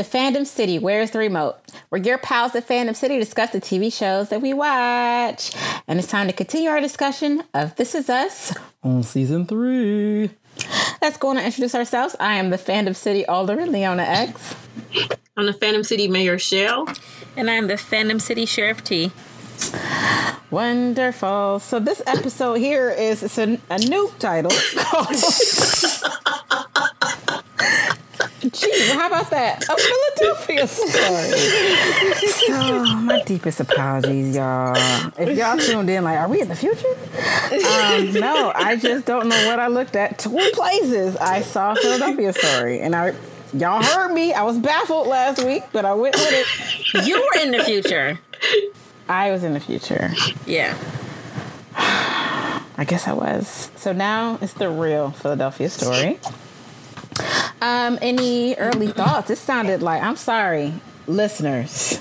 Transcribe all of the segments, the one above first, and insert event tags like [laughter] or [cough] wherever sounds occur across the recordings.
Welcome to Fandom City. Where's the remote? Where your pals at Fandom City discuss the TV shows that we watch. And it's time to continue our discussion of This Is Us on season three. Let's go on and introduce ourselves. I am the Fandom City Alderman, Leona X. I'm the Fandom City Mayor Shell. And I'm the Fandom City Sheriff T. Wonderful. So this episode here is it's a, a new title called [laughs] [laughs] Gee, how about that? A Philadelphia story. So, [laughs] my deepest apologies, y'all. If y'all tuned in, like, are we in the future? Um, no, I just don't know what I looked at. Two places I saw Philadelphia story, and I, y'all heard me. I was baffled last week, but I went with it. You were in the future. I was in the future. Yeah. [sighs] I guess I was. So now it's the real Philadelphia story. Um, any early thoughts? It sounded like I'm sorry, listeners.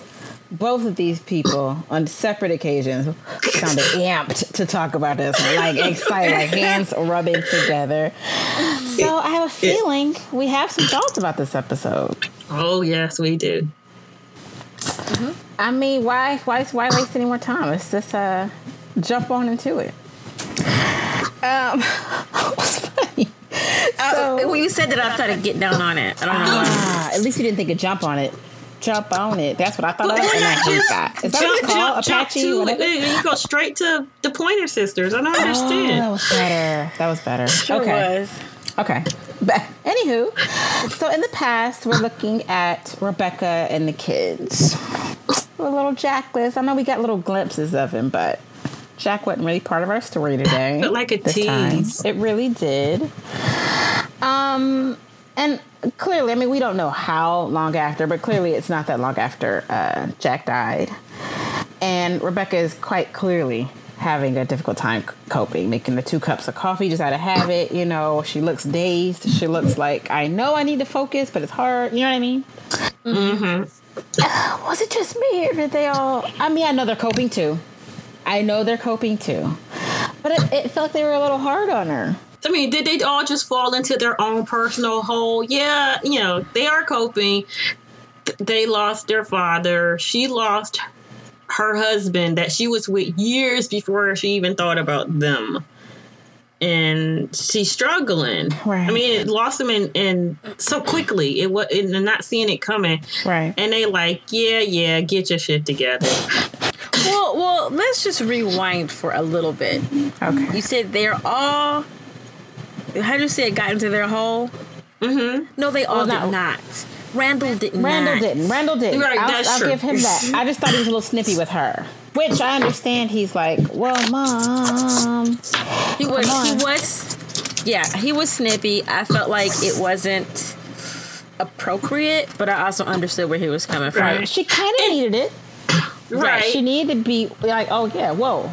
Both of these people on separate occasions sounded amped to talk about this, like excited, like hands rubbing together. So I have a feeling we have some thoughts about this episode. Oh yes, we do. Mm-hmm. I mean, why, why, why waste any more time? Let's just uh, jump on into it. Um, [laughs] what's funny? [laughs] So, uh, when you said that, I tried to get down on it. I don't know. Ah, at least you didn't think of jump on it. Jump on it. That's what I thought of. And I hate that. Is that jump, what? Jump, Apache? Jump to, you go straight to the Pointer Sisters. I don't oh, understand. That was better. That was better. [laughs] Sure okay. Was. Okay. But anywho, so in the past, we're looking at Rebecca and the kids. A little Jackless. I know we got little glimpses of him, but Jack wasn't really part of our story [laughs] today. But like a tease. Time. It really did. Um, and clearly, I mean, we don't know how long after, but clearly it's not that long after uh, Jack died. And Rebecca is quite clearly having a difficult time coping, making the two cups of coffee just out of habit. You know, she looks dazed. She looks like, I know I need to focus, but it's hard. You know what I mean? Mm-hmm. was it just me or did they all? I mean, I know they're coping too. I know they're coping too. But it, it felt like they were a little hard on her. I mean, did they all just fall into their own personal hole? Yeah, you know, they are coping. They lost their father. She lost her husband that she was with years before she even thought about them. And she's struggling. Right. I mean, it lost them in, in so quickly. It was and not seeing it coming. Right. And they like, yeah, yeah, get your shit together. well, well, let's just rewind for a little bit. Okay. You said they're all how do you say it got into their hole? Mm-hmm. No, they all well, did not. Randall didn't. Randall not. didn't. Randall didn't. Right, I'll, I'll give him that. I just thought he was a little snippy with her. Which I understand. He's like, well, mom. He was. He was. Yeah, he was snippy. I felt like it wasn't appropriate, but I also understood where he was coming from. Right. She kind of needed it. Right. She needed to be like, oh yeah, whoa.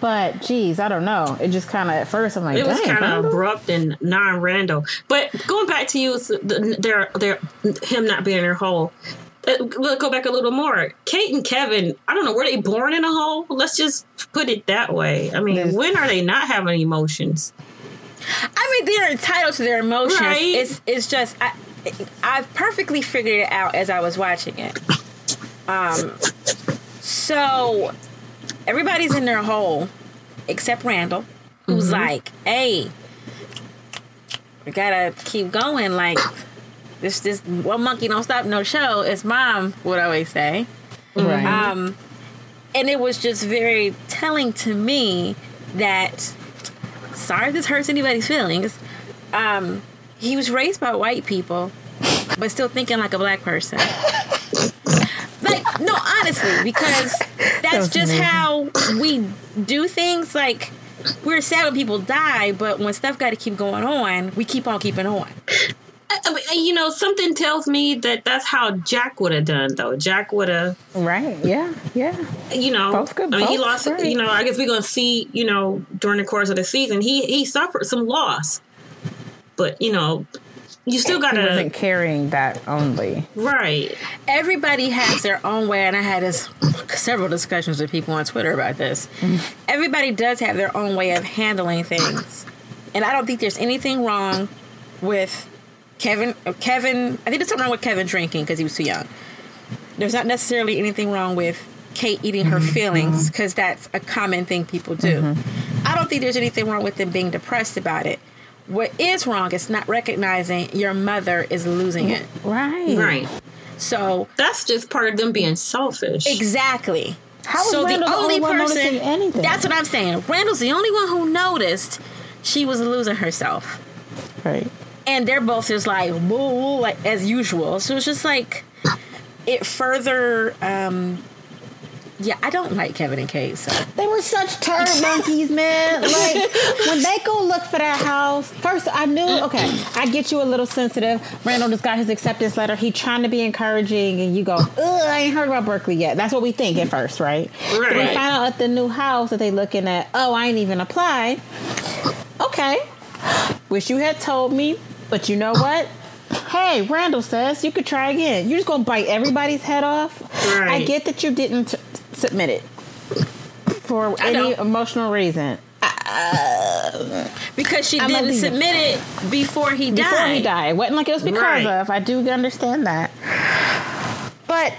But geez, I don't know. It just kind of at first I'm like, it was kind of abrupt and non-random. But going back to you, their their him not being in her hole. Uh, we'll go back a little more. Kate and Kevin, I don't know, were they born in a hole? Let's just put it that way. I mean, There's, when are they not having emotions? I mean, they're entitled to their emotions. Right. It's it's just I I perfectly figured it out as I was watching it. Um, so everybody's in their hole except Randall, who's mm-hmm. like, "Hey, we gotta keep going. Like this, this one monkey don't stop no show." As mom would always say. Right. Um, and it was just very telling to me that. Sorry if this hurts anybody's feelings. Um, he was raised by white people, but still thinking like a black person. [laughs] like no, honestly, because that's that just amazing. how we do things. Like we're sad when people die, but when stuff got to keep going on, we keep on keeping on. I you know, something tells me that that's how Jack would have done, though. Jack would have, right? Yeah, yeah. You know, both good. I mean, both, he lost. right. You know, I guess we're gonna see. You know, during the course of the season, he he suffered some loss, but you know, you still gotta. He wasn't carrying that only. Right. Everybody has their own way, and I had this, several discussions with people on Twitter about this. Everybody does have their own way of handling things, and I don't think there's anything wrong with Kevin, uh, Kevin, I think there's something wrong with Kevin drinking because he was too young. There's not necessarily anything wrong with Kate eating her mm-hmm. feelings mm-hmm. because that's a common thing people do. Mm-hmm. I don't think there's anything wrong with them being depressed about it. What is wrong is not recognizing your mother is losing it. Right. Right. So That's just part of them being selfish. exactly. How was so Randall the only one noticing anything? That's what I'm saying. Randall's the only one who noticed she was losing herself. Right. And they're both just like woo, woo, like as usual. So it's just like it further. um Yeah, I don't like Kevin and Kate. So They were such turd [laughs] monkeys, man. Like when they go look for that house, first I knew. Okay, I get you a little sensitive. Randall just got his acceptance letter. He trying to be encouraging, and you go, "Ugh, I ain't heard about Berkeley yet." That's what we think at first, right? But we find out at the new house that they looking at. Oh, I ain't even applied. Okay, wish you had told me. But you know what? Hey, Randall says you could try again. You're just gonna bite everybody's head off. I get that you didn't submit it for I any emotional reason. Uh, because she I'm didn't submit it before he died. Before he died, it wasn't like it was because Right. of. I do understand that, but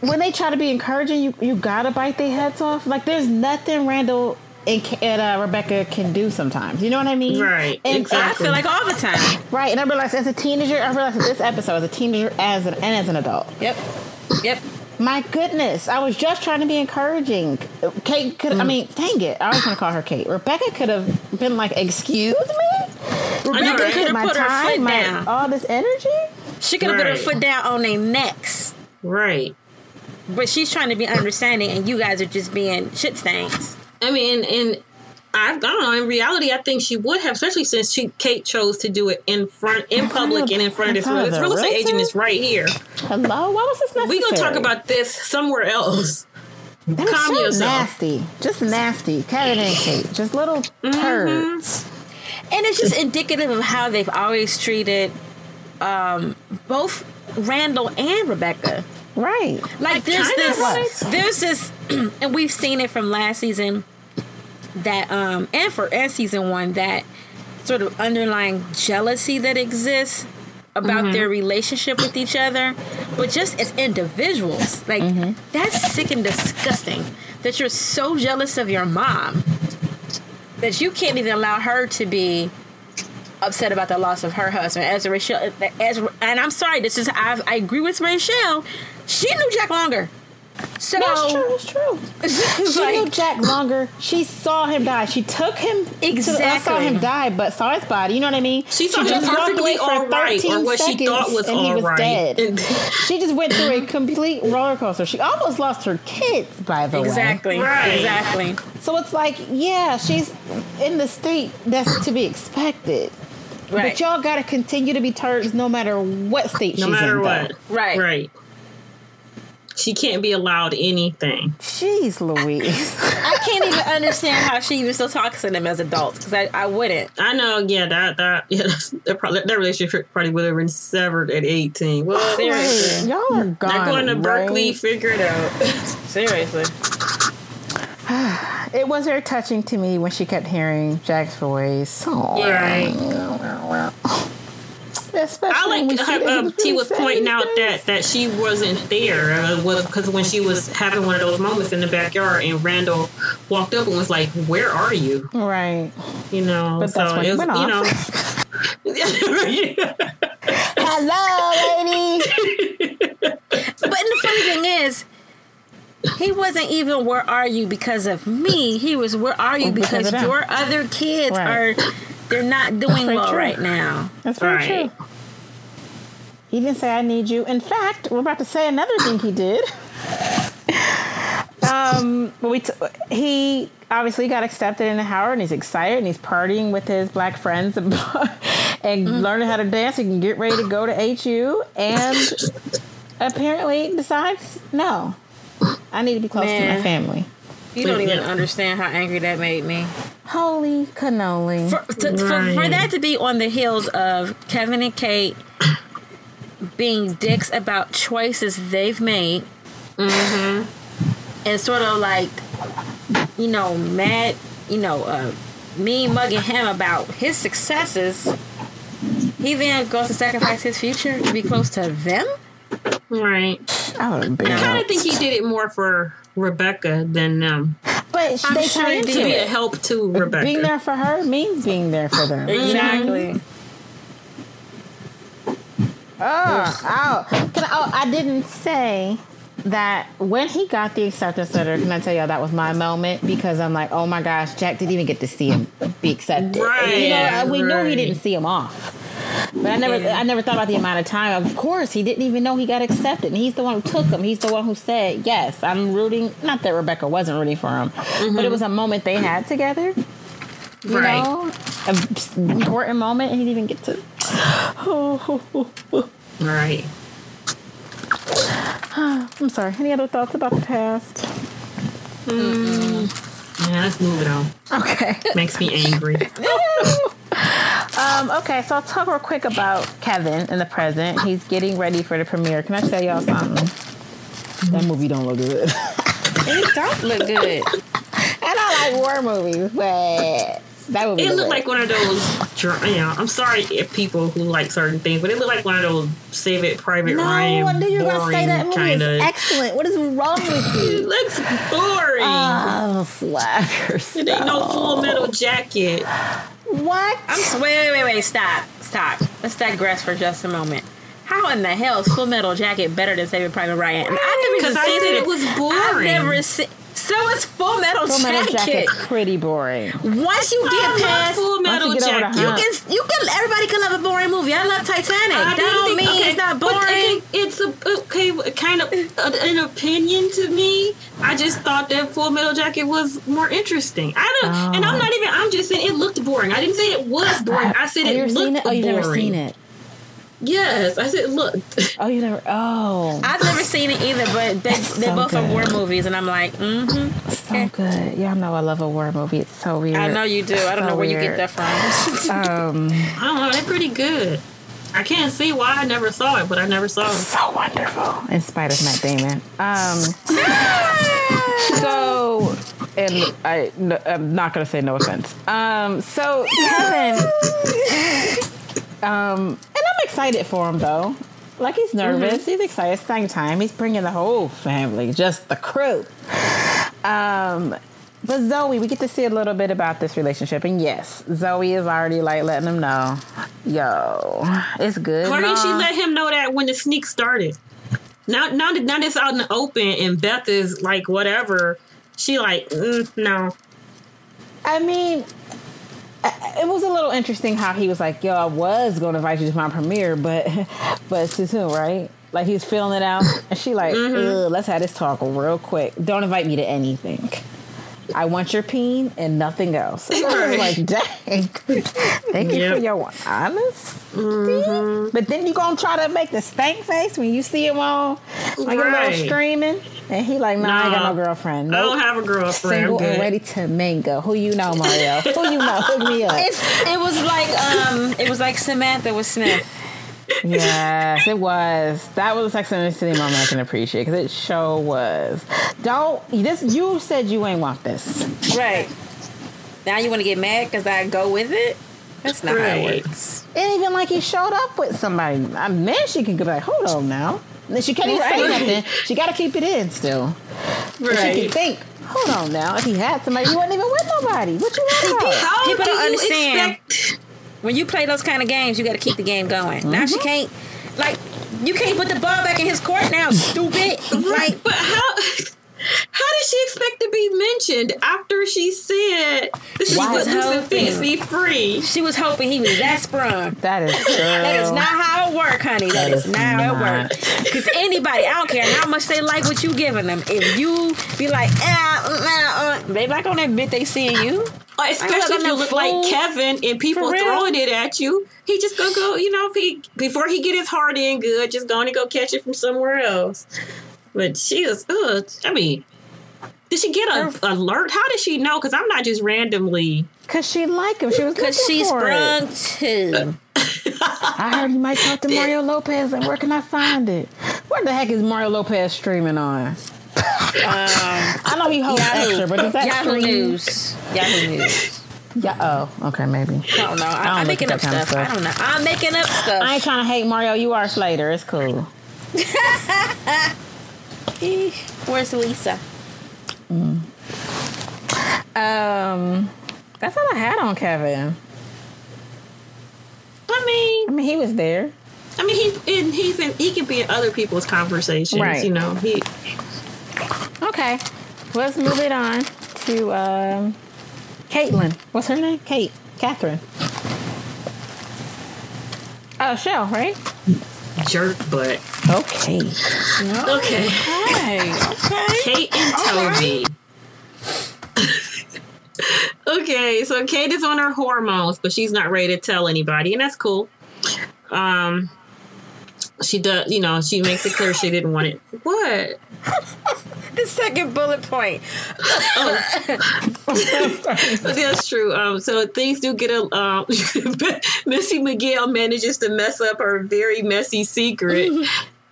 when they try to be encouraging, you you gotta bite their heads off. Like there's nothing Randall and, and uh, Rebecca can do sometimes. You know what I mean? Right, And, exactly. I feel like all the time. Right, and I realized as a teenager, I realized that this episode as a teenager as an, and as an adult. Yep. Yep. My goodness, I was just trying to be encouraging. Kate could, I Mm. mean, dang it, I was going to call her Kate. Rebecca could have been like, "Excuse me." Rebecca right? could have my put her foot my down. all this energy. She could have put her foot down on their necks. Right. But she's trying to be understanding, and you guys are just being shit stains. I mean, and I, I don't know. In reality, I think she would have, especially since she Kate chose to do it in front, in In front public, of- and in front of this real, the real estate agent is right here. Hello, why was this necessary? We're gonna talk about this somewhere else. That calm so yourself. nasty, just nasty. Kevin and Kate, just little Mm-hmm. turds. And it's just indicative of how they've always treated um, both Randall and Rebecca. Right. Like there's Kinda this, was. there's this, [clears throat] and we've seen it from last season. That um and for and season one that sort of underlying jealousy that exists about their relationship with each other, but just as individuals, like that's sick and disgusting. That you're so jealous of your mom that you can't even allow her to be upset about the loss of her husband. As Rachel, as and I'm sorry, this is I, I agree with Rachel. She knew Jack longer. So That's true. That's true. [laughs] She like, knew Jack longer. She saw him die. She took him. To, I saw him die, but saw his body. You know what I mean? She thought he was just walked perfectly away for all right, 13 or what she seconds thought was and he was right. dead. [laughs] She just went through a complete roller coaster. She almost lost her kids, by the way. exactly, Right. exactly. So it's like, yeah, she's in the state that's to be expected. Right. But y'all got to continue to be turds no matter what state no she's matter in. what. though. Right. Right. She can't be allowed anything. Jeez Louise. [laughs] I can't even understand how she even still talks to them as adults because I, I wouldn't. I know, yeah, that that [laughs] yeah, that's, that, probably, that relationship probably would have been severed at eighteen. Well, Seriously. Y'all are gone. they're going to Berkeley. Figure it out. [laughs] Seriously. [sighs] It was very touching to me when she kept hearing Jack's voice. Aw. Right. [sighs] Especially I when we like see he uh, was T was pointing out that that she wasn't there uh, was because when she was having one of those moments in the backyard and Randall walked up and was like, "Where are you?" Right. You know, But so that's when it was, went you know. [laughs] Hello, lady. [laughs] But the funny thing is, he wasn't even where are you because of me. He was where are you Because because your other kids Right. are they're not doing well true. right now. That's very Right. true. He didn't say I need you. In fact, we're about to say another thing he did. [laughs] um, but we t- he obviously got accepted into Howard, and he's excited, and he's partying with his black friends and, [laughs] and learning how to dance. He can get ready to go to HU, and apparently decides no, I need to be close to my family. You don't even understand how angry that made me. Holy cannoli! For, to, for, for that to be on the heels of Kevin and Kate being dicks about choices they've made, and sort of like, you know, mad, you know, uh, me mugging him about his successes. he then goes to sacrifice his future to be close to them. Right. I would have. I kind of think he did it more for Rebecca than them. But I'm they sure turn he into did be a help to Rebecca. Being there for her means being there for them. Exactly. Oh, oh. Can I, oh, I didn't say that when he got the acceptance letter. Can I tell y'all that was my moment because I'm like, oh my gosh, Jack didn't even get to see him be accepted. Right, You know, we knew he didn't see him off. But I never, I never thought about the amount of time. Of course, he didn't even know he got accepted, and he's the one who took him. He's the one who said, "Yes, I'm rooting." Not that Rebecca wasn't rooting for him, but it mm-hmm. was a moment they had together. You Right. know, an important moment, and he didn't even get to. [sighs] Right. [sighs] I'm sorry. Any other thoughts about the past? Yeah, let's move it on. Okay. [laughs] Makes me angry. [laughs] Um, okay, so I'll talk real quick about Kevin in the present. He's getting ready for the premiere. Can I tell y'all something? That movie don't look good. It don't look good. [laughs] and I like war movies, but that movie It looked like one of those. You know, I'm sorry if people who like certain things, but it looked like one of those Save It Private No, Ryan. I knew you were gonna say that movie kind is of. excellent. What is wrong with [laughs] you? It looks boring. Oh, slackers. it ain't no Full Metal Jacket. What? I'm s- wait, wait, wait, wait. Stop, stop. Let's digress for just a moment. How in the hell is Full Metal Jacket better than Saving Private Ryan? And I've never Because I seen said it. it was boring. I've never seen. So it's Full Metal, Full Metal Jacket. Jacket's pretty boring. Once you get past, Full Metal you get over the Jacket. you can, you can. Everybody can love a boring movie. I love Titanic. I that didn't don't think- mean okay, it's not but, boring. okay, it's a okay, kind of uh, an opinion to me. I just thought that Full Metal Jacket was more interesting. I don't, and I'm Oh. not even. I'm just saying it looked boring. I didn't say it was [sighs] boring. I said it ever looked seen it? Oh, you've boring. never seen it. Yes, I said Look. [laughs] Oh, you never. Oh, I've never seen it either, but they, they so both are war movies, and I'm like, mm-hmm. so good. Y'all know I love a war movie. It's so weird. I know you do. I don't So know where you get that from. [laughs] Um, I don't know. They're pretty good. I can't see why I never saw it, but I never saw it. so wonderful. In spite of Matt Damon. Um, [laughs] so, and I, no, I'm not gonna say no offense. Um, so Kevin, um, and I'm excited for him though. Like he's nervous, he's excited. Same time, he's bringing the whole family, just the crew. Um, but Zoe, we get to see a little bit about this relationship, and yes, Zoe is already like letting him know, yo, it's good. Why didn't she let him know that when the sneak started? Now, now, that- now that's out in the open, and Beth is like, whatever. She like, mm, no. I mean, it was a little interesting how he was like, "Yo, I was going to invite you to my premiere, but [laughs] but it's too soon, right?" Like he's feeling it out, and she like, mm-hmm. Ugh, "Let's have this talk real quick. Don't invite me to anything. I want your peen and nothing else." And I was like, "Dang, [laughs] thank you for Yep. your honesty." But then you gonna try to make the stank face when you see him on like a little Right. streaming, and he like, "Nah, I ain't got Nah, no girlfriend. I don't have a girlfriend. Single and ready to mingle. Who you know, Mario? Who you know? Hook me up. It's, it was like um, it was like Samantha with Smith. Yes, it was. That was a Sex and the City moment I can appreciate because it sure was. Don't this. You said you ain't want this. Right. Now you want to get mad because I go with it? That's not how Right. it works. It even like he showed up with somebody. I mean, she can go like, hold on now. And then she can't even say nothing. She got to keep it in still. But She can think. Hold on now. If he had somebody, he wasn't even with nobody. What you want about? How People do don't you understand. expect- When you play those kind of games, you got to keep the game going. Now she mm-hmm. can't, like, you can't put the ball back in his court now, stupid. [laughs] Right, Like, but how? How did she expect to be mentioned after she said this is Why what is Lucy hoping? thinks me free? she was hoping he was that sprung. That is true. That is not how it work, honey. That that is, is not how it not. work. Because anybody, I don't care how much they like what you giving them. If you be like, ah, uh, uh, they not gonna admit they seeing you. Uh, Especially I'm if you look fool. like Kevin and people throwing it at you. He just gonna go, you know, if he before he get his heart in good, just going to go catch it from somewhere else. But she was, ugh, I mean, did she get a alert? How did she know? Because I'm not just randomly. Cause she liked him. She was Because looking she sprung too. I heard you might talk to [laughs] Mario Lopez, and where can I find it? Where the heck is Mario Lopez streaming on? Um, [laughs] I know he holds hosts extra, but is that Yahoo stream? News. Yahoo News. Yeah. Oh, okay, maybe. I don't know. I, don't I'm making up that kind of stuff. stuff. I don't know. I'm making up stuff. I ain't trying to hate Mario. You are Slater. It's cool. [laughs] Where's Lisa? Um, that's all I had on Kevin. I mean, I mean, he was there. I mean, he and he's in, he can be in other people's conversations. Right. You know, he Okay, let's move it on to um, Caitlin. What's her name? Kate. Catherine. Oh, Shell, right? Jerk butt. Okay. Okay, Hey, okay. Kate and Toby. [laughs] okay, so Kate is on her hormones, but she's not ready to tell anybody, and that's cool. Um, she does, you know, she makes it clear she didn't want it. What? [laughs] The second bullet point. [laughs] That's true. Um, so things do get a. Um, [laughs] Missy Miguel manages to mess up her very messy secret,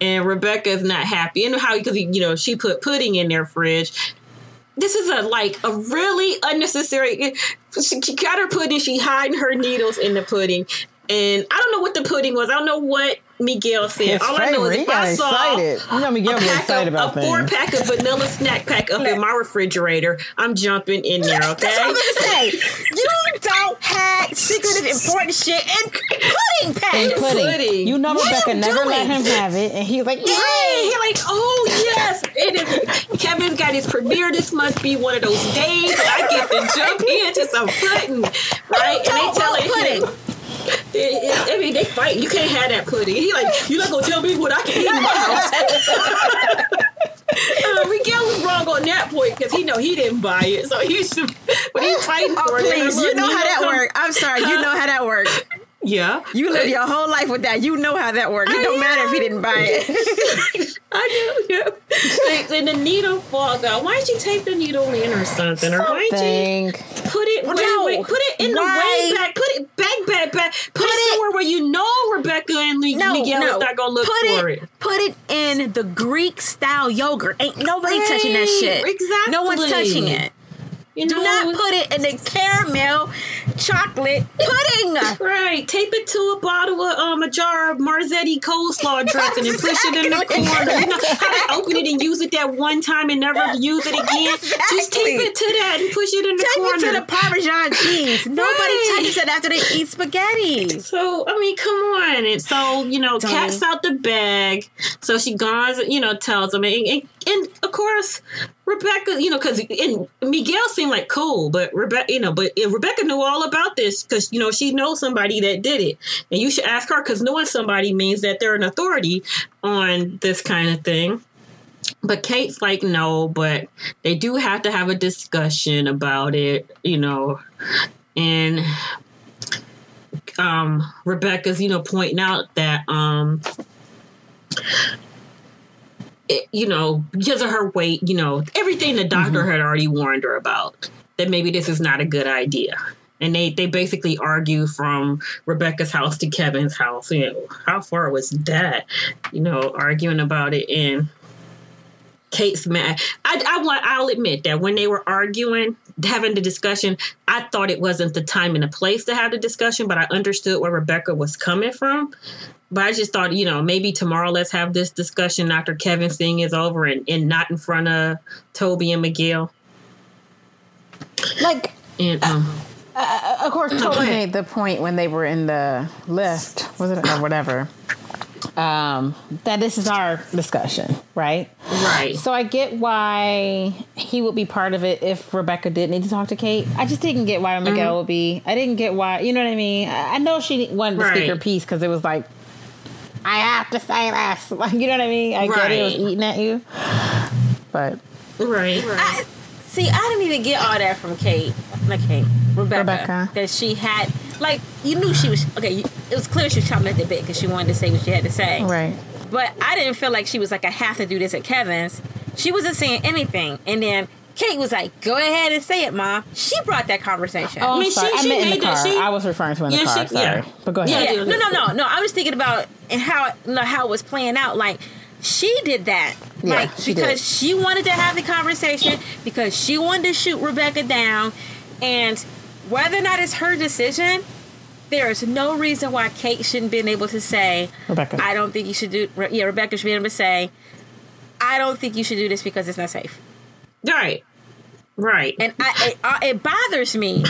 and Rebecca is not happy. And how because you know she put pudding in their fridge. This is a like a really unnecessary. She got her pudding. She hiding her needles in the pudding, and I don't know what the pudding was. I don't know what Miguel said. His All I know favorite. is He if I got saw excited. You know Miguel a pack excited of, about a four pack of vanilla snack pack up in my refrigerator, I'm jumping in there. Okay. That's what I'm gonna say. [laughs] You don't have secretive important shit in pudding And packs. pudding. pudding. You know What Rebecca you never let him have it, and he's like, Right. He like, oh yes. It is, Kevin's got his premiere. This must be one of those days that I get to jump into some pudding, right? And Don't they telling want him. [laughs] It, it, I mean, they fight. You can't have that pudding. He like, you're not gonna tell me what I can eat in my house. [laughs] uh, Miguel was wrong on that point because he know he didn't buy it, so he should. But he's fighting Oh, for it. please. You know how that works. I'm sorry. You know how that works. Yeah, You live your whole life with that. You know how that works. It I don't matter if he didn't buy it. [laughs] I do. Yeah. and the needle falls out. Why didn't you take the needle in or something? Or why didn't you put it? Wait, No. wait, put it in the way back. Put it back, back, back. Put, Put it it- somewhere where you know Rebecca and Le- No, Miguel no. is not gonna look put for it, it. Put it in the Greek style yogurt. Ain't nobody touching that shit. Right, No one's touching it. You Do know, not put it in the caramel chocolate pudding. [laughs] Right, tape it to a bottle of um a jar of Marzetti coleslaw dressing and push it in the corner. You know how to open it and use it that one time and never use it again. Just tape it to that and push it in the Take corner. it to the Parmesan cheese. [laughs] Nobody Right. touches it after they eat spaghetti. So I mean, come on! And so you know, Tony. cat's out the bag. So she goes, you know, tells him, and, and, and of course, Rebecca, you know, because and Miguel seemed like cool, but Rebecca, you know, but Rebecca knew all about this because you know she knows somebody that did it, and you should ask her because knowing somebody means that they're an authority on this kind of thing. But Kate's like, no, but they do have to have a discussion about it, you know, and um Rebecca's, you know, pointing out that um it, you know, because of her weight, you know, everything the doctor mm-hmm. had already warned her about that maybe this is not a good idea. And they, they basically argue from Rebecca's house to Kevin's house. You know, how far was that? You know, arguing about it. And Kate's mad. I, I want. I'll admit that when they were arguing, having the discussion, I thought it wasn't the time and the place to have the discussion, but I understood where Rebecca was coming from. But I just thought, you know, maybe tomorrow let's have this discussion after Kevin's thing is over and, and not in front of Toby and Miguel. Like, And um, uh, of course, [clears throat] Toby made the point when they were in the lift, was it or whatever, um, that this is our discussion, right? right. So I get why he would be part of it if Rebecca did need to talk to Kate. I just didn't get why Miguel Mm-hmm. would be. I didn't get why. You know what I mean? I I know she wanted to speak Right. her piece because it was like, I have to say this. [laughs] Like, you know what I mean? I get it. It was eating at you, but right. I, see, I didn't even get all that from Kate. Not Kate. Rebecca. Rebecca. That she had, like, you knew she was, okay, you, it was clear she was chomping at the bit because she wanted to say what she had to say. right. But I didn't feel like she was like, I have to do this at Kevin's. She wasn't saying anything. And then Kate was like, go ahead and say it, Mom. She brought that conversation. Oh, I'm mean, sorry. she- I she meant in the car. she- I was referring to in the Yeah, car. she- sorry, yeah. but go ahead. Yeah, yeah. No, no, no, no. I was thinking about and how you know, how it was playing out. Like she did that, Yeah, like she because did. she wanted to have the conversation because she wanted to shoot Rebecca down, and whether or not it's her decision, there is no reason why Kate shouldn't been able to say, Rebecca. I don't think you should do. Yeah, Rebecca should be able to say, I don't think you should do this because it's not safe. Right. Right. And I, it, uh, it bothers me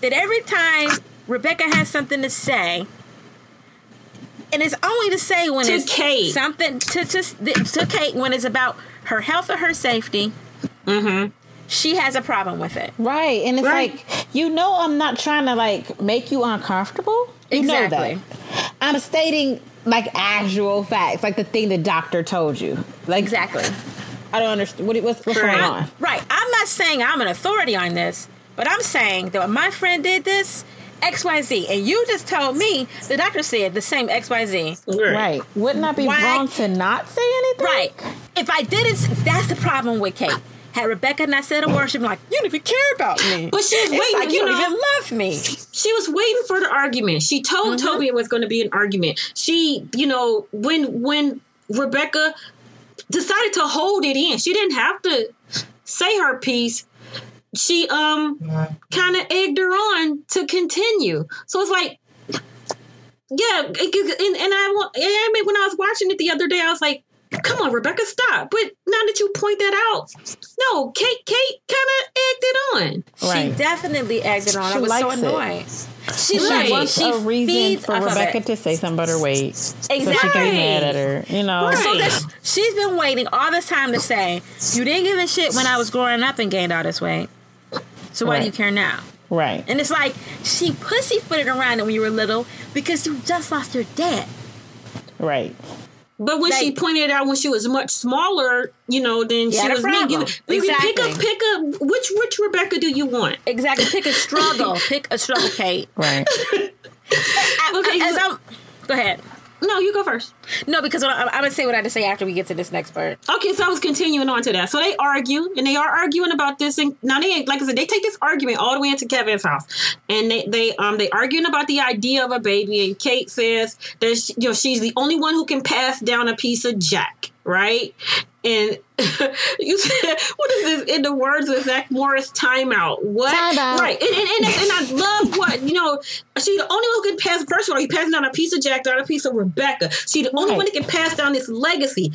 that every time Rebecca has something to say, and it's only to say when To it's Kate. something to, to to Kate when it's about her health or her safety. Mm-hmm. She has a problem with it. Right. And it's Right. like, you know, I'm not trying to like make you uncomfortable. You know Exactly. that. I'm stating like actual facts, like the thing the doctor told you. Like, Exactly. I don't understand. What, what's, what's Correct. going on? Right. I'm not saying I'm an authority on this, but I'm saying that when my friend did this, XYZ, and you just told me the doctor said the same XYZ. Right. Wouldn't I be Why- wrong to not say anything? Right. If I didn't, that's the problem with Kate. Had Rebecca not said a word, she'd be like, "You don't even care about me." But she's it's waiting, like you you don't know. even love me. she was waiting for the argument. She told Mm-hmm. Toby it was going to be an argument. She, you know, when when Rebecca decided to hold it in, she didn't have to say her piece. She um kind of egged her on to continue. So it's like, yeah, and, and I and I mean when I was watching it the other day, I was like. Come on, Rebecca, stop. But now that you point that out, no, Kate, Kate kind of acted on. Right. She definitely acted on. She I was so likes it. annoyed. She, She Right. wants she a reason feeds for Rebecca to say something about her weight. Exactly. So she can Exactly. mad at her. You know? Right. So that she's been waiting all this time to say, "You didn't give a shit when I was growing up and gained all this weight. So why do you care now?" Right. And it's like she pussyfooted around it when you were little because you just lost your dad. Right. But when she pointed out when she was much smaller, you know, then You she had was me. problem. You, you pick Exactly. up, pick up. Which which Rebecca do you want? Exactly. Pick a struggle. Pick a struggle, Kate. Right. [laughs] I- Okay, I- as you- I'm, go ahead. No, you go first. No, because I'm, I'm gonna say what I had to say after we get to this next part. Okay, so I was continuing on to that. So they argue, and they are arguing about this. And now they, like I said, they take this argument all the way into Kevin's house, and they they um they arguing about the idea of a baby. And Kate says that she, you know she's the only one who can pass down a piece of Jack, right? And [laughs] you said, what is this in the words of Zach Morris? Timeout. What? Timeout. Right. And, and, and, and I love what, you know, she the only one who can pass, first of all, he passing down a piece of Jack, down a piece of Rebecca. She the only one that can pass down this legacy.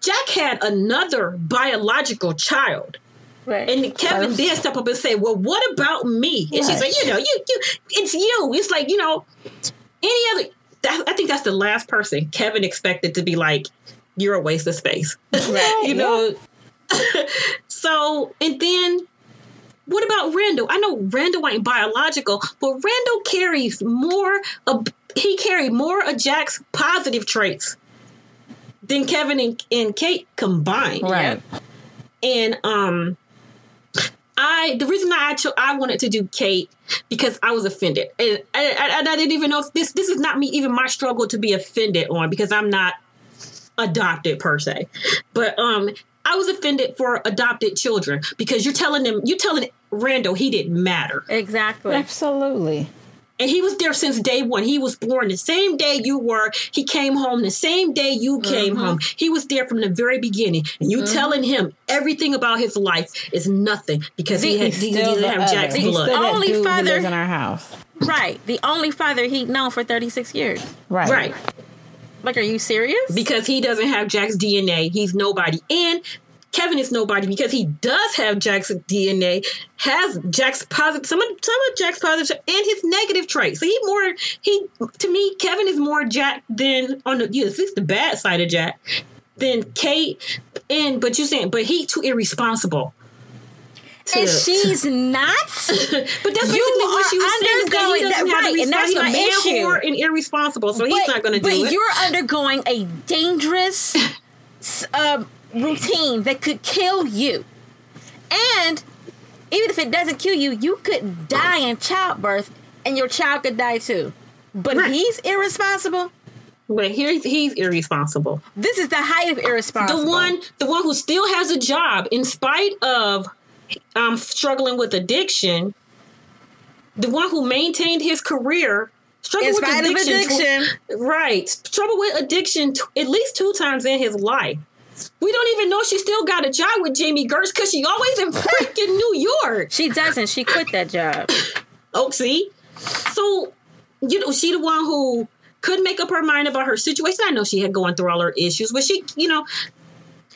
Jack had another biological child. Right. And Kevin First. did step up and say, Well, what about me? And she's like, You know, you, you, it's you. It's like, you know, any other, that, I think that's the last person Kevin expected to be like, You're a waste of space. Right. [laughs] you know? [laughs] so, and then what about Randall? I know Randall ain't biological, but Randall carries more of he carried more of Jack's positive traits than Kevin and, and Kate combined. Right. And um I the reason I cho- I wanted to do Kate because I was offended. And I, I, I didn't even know if this this is not me even my struggle to be offended on because I'm not adopted per se. But um I was offended for adopted children because you're telling them you're telling Randall he didn't matter. exactly. Absolutely. And he was there since day one. He was born the same day you were. He came home the same day you came home. He was there from the very beginning. And you telling him everything about his life is nothing because he, had, He's he, still didn't have other. Jack's He's blood. still that Only dude father- in our house. Right. The only father he'd known for 36 years. Right. right. Like, are you serious? Because he doesn't have Jack's DNA. He's nobody. And Kevin is nobody because he does have Jack's DNA, has Jack's positive, some of, some of Jack's positive, and his negative traits. So he more, he, to me, Kevin is more Jack than, on the, at least the bad side of Jack, than Kate. And, but you're saying, but he too irresponsible. To- and she's not. [laughs] but that's basically You what she was saying that undergoing he that- right, and that's my issue. whore and irresponsible, so he's not going to do it. but you're undergoing a dangerous [laughs] um, routine that could kill you. And even if it doesn't kill you, you could die in childbirth and your child could die too. But Right. he's irresponsible. But here he's irresponsible. This is the height of irresponsible. the one the one who still has a job in spite of um struggling with addiction the one who maintained his career struggled with of addiction, tw- right trouble with addiction t- at least two times in his life we don't even know she still got a job with Jamie Gertz because she always in freaking New York. She doesn't. She quit that job. [coughs] Oaksy. So, you know, she the one who couldn't make up her mind about her situation. I know she had going through all her issues, but she, you know,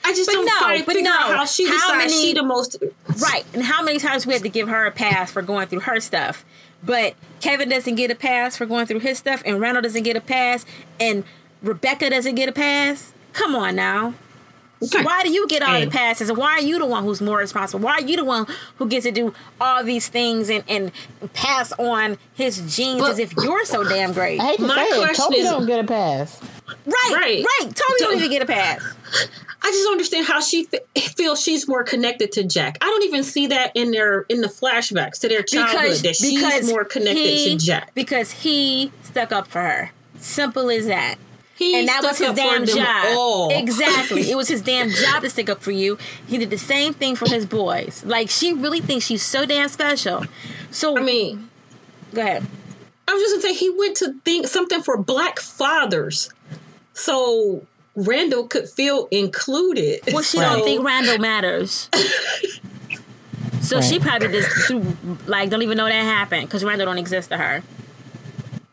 I just But don't no, quite but figure out no. how she How decides many- she the most. Right. And how many times we had to give her a pass for going through her stuff. But Kevin doesn't get a pass for going through his stuff, and Randall doesn't get a pass, and Rebecca doesn't get a pass. Come on now. Why do you get all Hey. the passes? And why are you the one who's more responsible? Why are you the one who gets to do all these things and, and pass on his genes But- as if you're so damn great? I hate to My say it, question Toby is- don't get a pass. Right, Right. right. Toby don't even get a pass. [sighs] I just don't understand how she f- feels she's more connected to Jack. I don't even see that in their in the flashbacks to their childhood because that she's more connected he, to Jack. because he stuck up for her. Simple as that. He and that was stuck his up for damn job. all. Exactly. [laughs] it was his damn job to stick up for you. He did the same thing for his boys. Like she really thinks she's so damn special. So I mean, go ahead. I was just gonna say he went to think something for black fathers, so Randall could feel included. Well, she So- don't think Randall matters. [laughs] So she probably just threw, like don't even know that happened because Randall don't exist to her.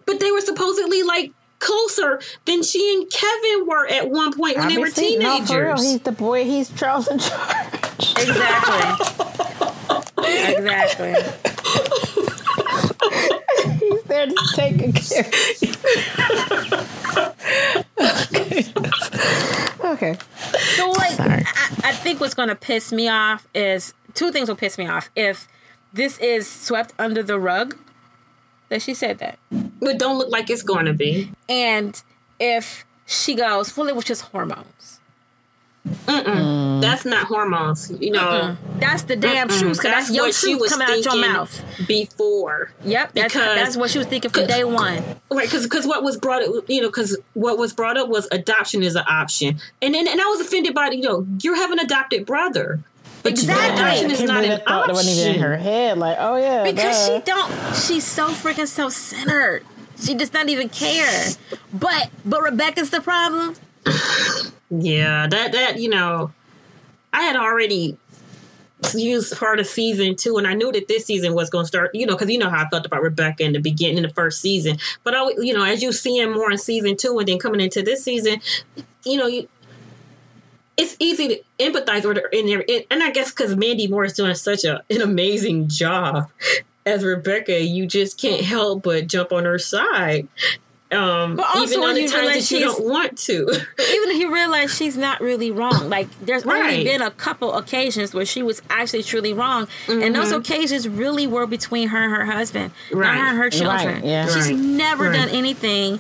but they were supposedly like closer than she and Kevin were at one point when they were Obviously, no, teenagers. for real, he's the boy. He's Charles in charge. Exactly. exactly. [laughs] he's there to take care. okay. So like, Sorry. I, I think what's going to piss me off is two things will piss me off. If this is swept under the rug, that she said that, but don't look like it's going to be. and if she goes, well, it was just hormones. Mm. That's not hormones, you know. That's the damn truth. Cause that's, your what she truth was coming out your thinking mouth. before. Yep, that's Because- that's what she was thinking from day one. Right, because because what was brought up, you know, because what was brought up was adoption is an option, and then and I was offended by you know you have an adopted brother, but Exactly. adoption is can't an that thought that wasn't even in her head. Like, oh yeah, Because duh. she don't. She's so freaking self-centered. She does not even care. But but Rebecca's the problem. Yeah, that that you know, I had already used part of season two, and I knew that this season was going to start. You know, because you know how I felt about Rebecca in the beginning, in the first season. But I, you know, as you see seeing more in season two, and then coming into this season, you know, you. It's easy to empathize with her in there, and I guess because Mandy Moore is doing such a, an amazing job as Rebecca, you just can't help but jump on her side. Um, But also even when on the you times realize that you don't want to. [laughs] Even if you realize she's not really wrong, like there's only been a couple occasions where she was actually truly wrong, and those occasions really were between her and her husband, Right. not her and her children. Right, yeah. She's Right. never Right. done anything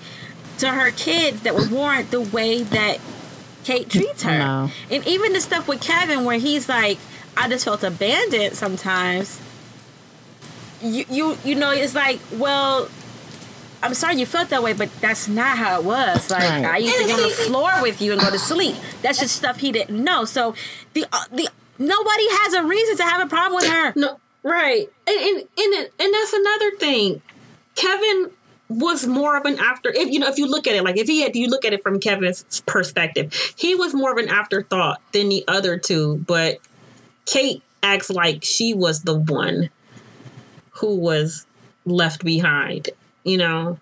to her kids that would warrant the way that Kate treats her. No. And even the stuff with Kevin, where he's like, "I just felt abandoned sometimes." You you you know, it's like, well. I'm sorry you felt that way, but that's not how it was. Like Right. I used to get on the floor with you and go to sleep. That's just stuff he didn't know. So the uh, the nobody has a reason to have a problem with her. No, right, and and and, and that's another thing. Kevin was more of an after. If you know, if you look at it, like if he had, you look at it from Kevin's perspective, he was more of an afterthought than the other two. But Kate acts like she was the one who was left behind. You know,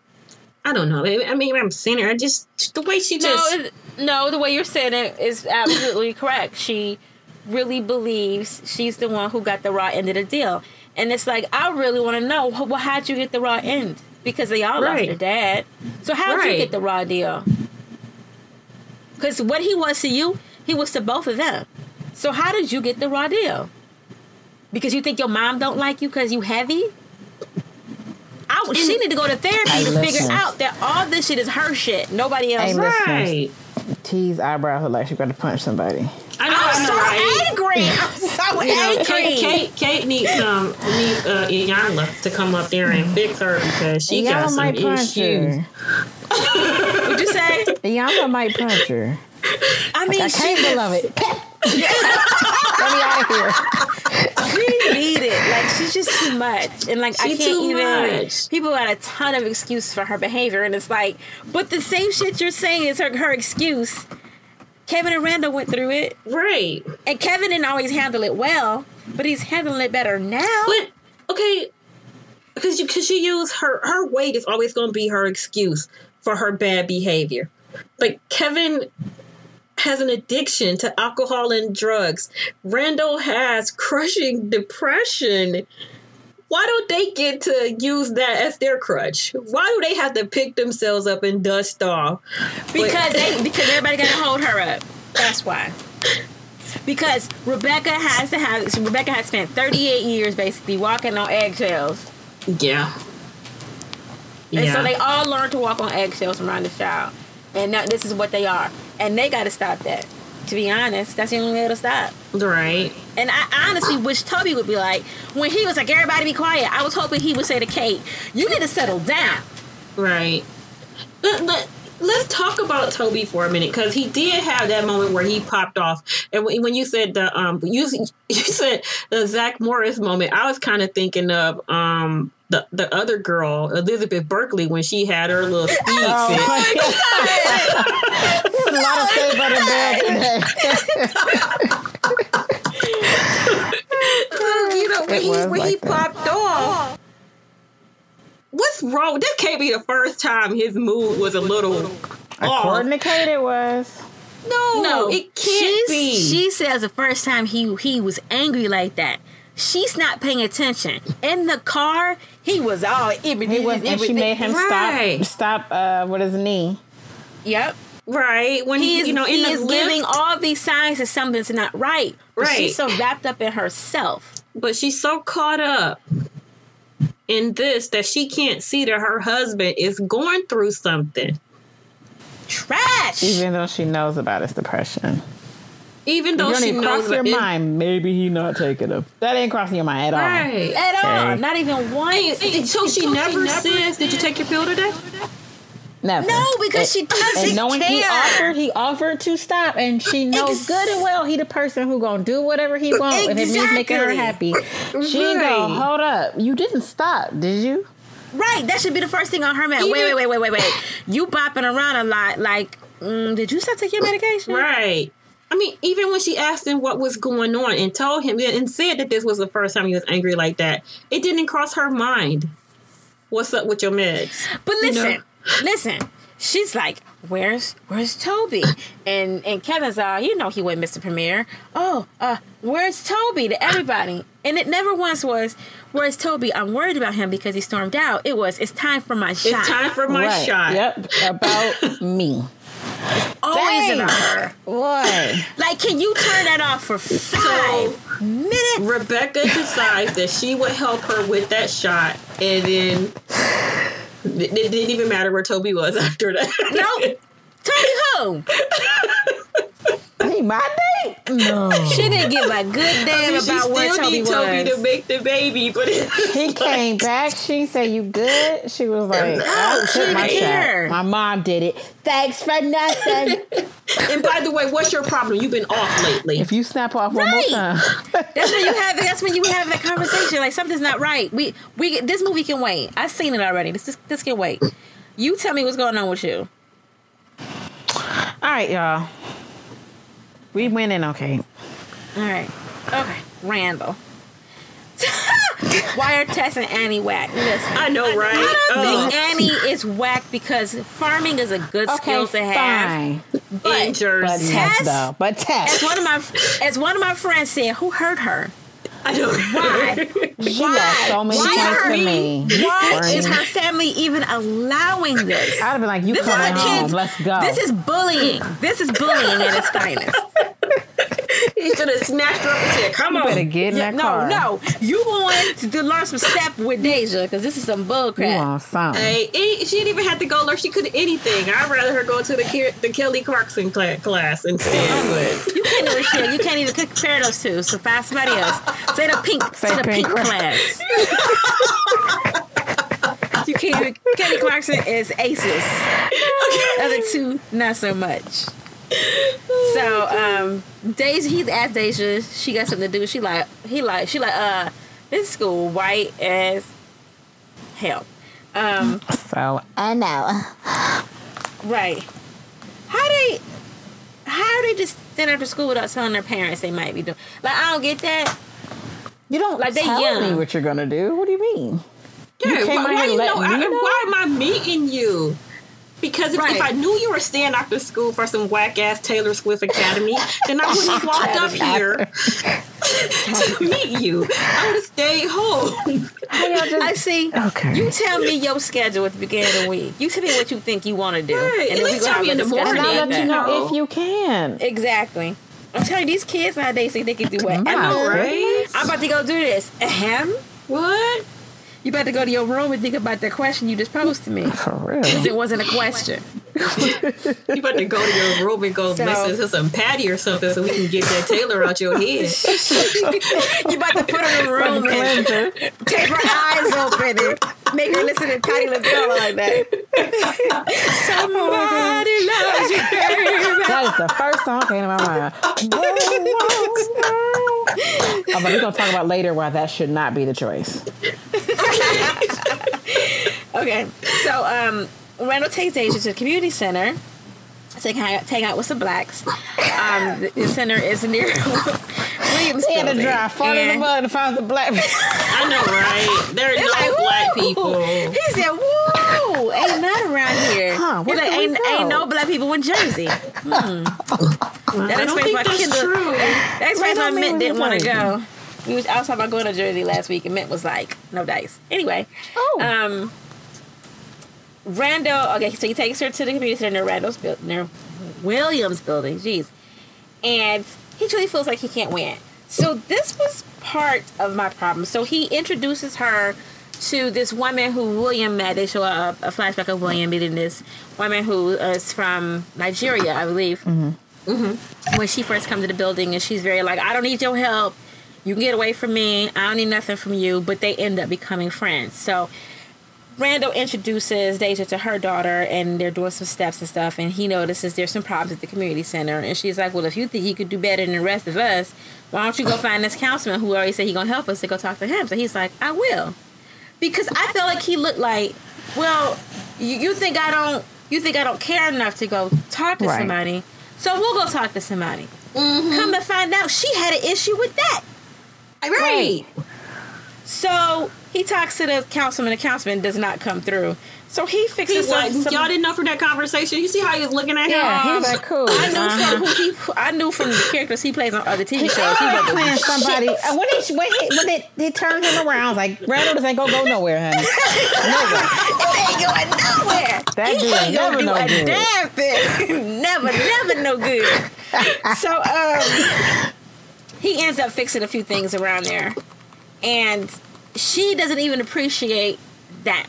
I don't know. I mean, I'm seeing her. I just the way she No, just. it- no, the way you're saying it is absolutely [coughs] correct. She really believes she's the one who got the raw end of the deal, and it's like I really want to know well, how'd you get the raw end? Because they all lost Right. their dad. So how'd you get the raw deal? Because what he was to you, he was to both of them. So how did you get the raw deal? Because you think your mom don't like you because you heavy? I, she need to go to therapy Hey, to figure out that all this shit is her shit. Nobody else. Hey, listen. Right. T's eyebrows look like she's going to punch somebody. I know. I'm I know, so right? angry. [laughs] I'm so You know, angry. Kate, Kate, Kate needs um needs uh, Iyanla to come up there and fix her because she got Y'all some might punch issues. her. Would you say? Y'all might punch her. I mean, I she, can't beloved. [laughs] Let me out of here. [laughs] she need it. Like she's just too much, and like I can't even. much. People got a ton of excuses for her behavior, and it's like, but the same shit you're saying is her her excuse. Kevin and Randall went through it, Right, and Kevin didn't always handle it well, but he's handling it better now. but okay. because you because she used her her weight is always going to be her excuse for her bad behavior. But Kevin has an addiction to alcohol and drugs. Randall has crushing depression. Why don't they get to use that as their crutch? Why do they have to pick themselves up and dust off? Because they [laughs] because everybody got to hold her up. That's why. Because Rebecca has to have Rebecca has spent 38 years basically walking on eggshells. Yeah. And Yeah. so they all learn to walk on eggshells around the child. And now this is what they are. And they got to stop that. To be honest, that's the only way to stop. right. And I honestly wish Toby would be like, when he was like, everybody be quiet, I was hoping he would say to Kate, you need to settle down. Right. Let, let, let's talk about Toby for a minute because he did have that moment where he popped off. And when when you said the um you [laughs] you said the Zach Morris moment, I was kind of thinking of um the the other girl Elizabeth Berkley when she had her little [laughs] speed Oh, fit. my [laughs] God. There's a lot of say butter today. [laughs] you know when he was when he like that. popped off. What's wrong? That can't be the first time his mood was a little off. According to Kate, it was. No, No, it can't she's- be. She says the first time he he was angry like that, she's not paying attention. In the car, he was all He was, and she made him Right. stop. Stop uh, with his knee. Yep. right when He he, is, you know in he the is lift, giving all these signs that something's not right. Right. she's so wrapped up in herself. but she's so caught up in this that she can't see that her husband is going through something. Trash. Even though she knows about his depression. Even You though don't she even knows cross your it- mind. Maybe he not taking it. That ain't crossing your mind at all. Right. At all. Okay. Not even once. And so she never says, "Did you take your pill today?" Never. No, because she doesn't And knowing he offered, he offered to stop, and she knows Ex- good and well he the person who gonna do whatever he wants if it means making her Exactly. happy. She ain't go. Right. Hold up, you didn't stop, did you? Right. That should be the first thing on her mind. Wait, wait, wait, wait, wait, wait. You bopping around a lot. Like, mm, did you stop taking your medication? Right. I mean, even when she asked him what was going on and told him and said that this was the first time he was angry like that, it didn't cross her mind. What's up with your meds? But You listen, know? listen. She's like, "Where's Where's Toby?" And and Kevin's all, you know, he went Mr. Premier. Oh, uh, where's Toby to everybody? And it never once was, "Where's Toby?" I'm worried about him because he stormed out. It was, "It's time for my shot." It's time for my right. shot. Yep. About [laughs] me. Always Dang. about her. Boy. [laughs] Like, can you turn that off for five minutes? Rebecca decides that she would help her with that shot, and then it, it didn't even matter where Toby was [laughs] after that. No, Toby who? [laughs] Hey, my date? No. She didn't give a good I damn mean, she about where still Toby need Toby was. to make the baby, but it, He came back. She said, "You good?" She was like, No, "I she took my didn't care. shot. My mom did it. Thanks for nothing." [laughs] and by the way, what's your problem? You've been off lately. if you snap off one more time, [laughs] That's when you have. That's when you have that conversation. Like something's not right. We we this movie can wait. I've seen it already. This this, this can wait. You tell me what's going on with you. all right, y'all. We winning, okay. All right. Okay. Randall. [laughs] Why are Tess and Annie whack. Listen. I know, right? I don't Oh, think Annie is whack because farming is a good Okay, skill to have. fine. in But Jersey. But Tess- Tess, though. But as one of my as one of my friends said, who hurt her? I know. Why? she Why? lost so many Why points her? to me. Why Bernie. is her family even allowing this? I'd have been like, "You This is coming a home? kid's. Let's go." This is bullying. This is bullying at its finest. he should have snatched her up and said, "Come on. you on." better get in Yeah, that no, car. no. You want to learn some step with Deja because this is some bull You crap. want something? Hey, any- she didn't even have to go learn. She could anything. I'd rather her go to the Ke- the Kelly Clarkson cla- class instead. But You can't even. You can't even compare those two. So find somebody else. Say the pink. Say, Say the pink pink class. [laughs] you can't. Even, Kelly Clarkson is aces. Okay. Other two, not so much. So, um, Deja, he asked Deja, she got something to do. She like, he like, she like, uh, this school white as hell. Um, So I know. right. How they, how do they just send after school without telling their parents they might be doing? Like, I don't get that. You don't Like, they tell young. me what you're gonna do. What do you mean? Yeah, came why, why you know, letting I, know? why am I meeting you? Because if, Right. if I knew you were staying after school for some whack ass Taylor Swift Academy, then I wouldn't have [laughs] walked up here to [laughs] meet you. I would have stayed home. I see. Okay. You tell me your schedule at the beginning of the week. You tell me what you think you want to do, Right, at we least gonna tell me in the discussion and I'll morning. let you know if you can. Exactly. I'm telling you, these kids nowadays think they can do whatever. Right? I'm about to go do this. Ahem. What? You about to go to your room and think about that question you just posed to me. [laughs] For real. 'Cause It wasn't a question. You about to go to your room and go So- listen to some Patty or something so we can get that Taylor out your head. [laughs] you about to put her in a room and Cleanser. tape her eyes open and make her listen to Patty LaBelle like that. [laughs] Somebody loves you, baby. That is the first song that came to my mind. Oh, but we're gonna talk about later why that should not be the choice. [laughs] Okay, so um, Randall takes Asia to the community center to hang out, hang out with some blacks. Um, the, the center is near [laughs] Williams. He had to building. drive far in the mud to find the black. I know, right? There are no like, black people. He said, "Whoa, ain't none around here." Huh, He's where like, ain't, ain't no black people in Jersey. Hmm. [laughs] That I don't explains think why that's Kendall. true. That explains why Mint didn't want to go. We was, I was talking about going to Jersey last week, and Mint was like, "No dice." Anyway, Oh. um, Randall. Okay, so he takes her to the community center near Randall's near Williams building. Jeez, and he truly feels like he can't win. So this was part of my problem. So he introduces her to this woman who William met. They show a, a flashback of William meeting this woman who is from Nigeria, I believe Mm-hmm. when she first comes to the building and she's very like, I don't need your help. You can get away from me. I don't need nothing from you. But they end up becoming friends. So Randall introduces Deja to her daughter and they're doing some steps and stuff. And he notices there's some problems at the community center. And she's like, Well, if you think you could do better than the rest of us, why don't you go find this councilman who already said he gonna help us to go talk to him? So he's like, I will. Because I felt like he looked like, well, you, you think I don't you think I don't care enough to go talk to Right. somebody. So we'll go talk to somebody. Mm-hmm. Come to find out, she had an issue with that. Right. So he talks to the councilman. The councilman does not come through. So he He fixes what? some. some Y'all didn't know for that conversation. You see how he was looking at Yeah, him? he's like cool. I knew Uh-huh. from who he. I knew from the characters he plays on other TV He shows. He wasn't playing somebody. uh, When he when he when they, they turned him around, I was like Randall, this ain't gonna go nowhere, honey. [laughs] Nowhere. He ain't going nowhere. That he dude ain't ain't gonna never do no a good. damn thing. [laughs] never, never no good. So um, he ends up fixing a few things around there, and she doesn't even appreciate that.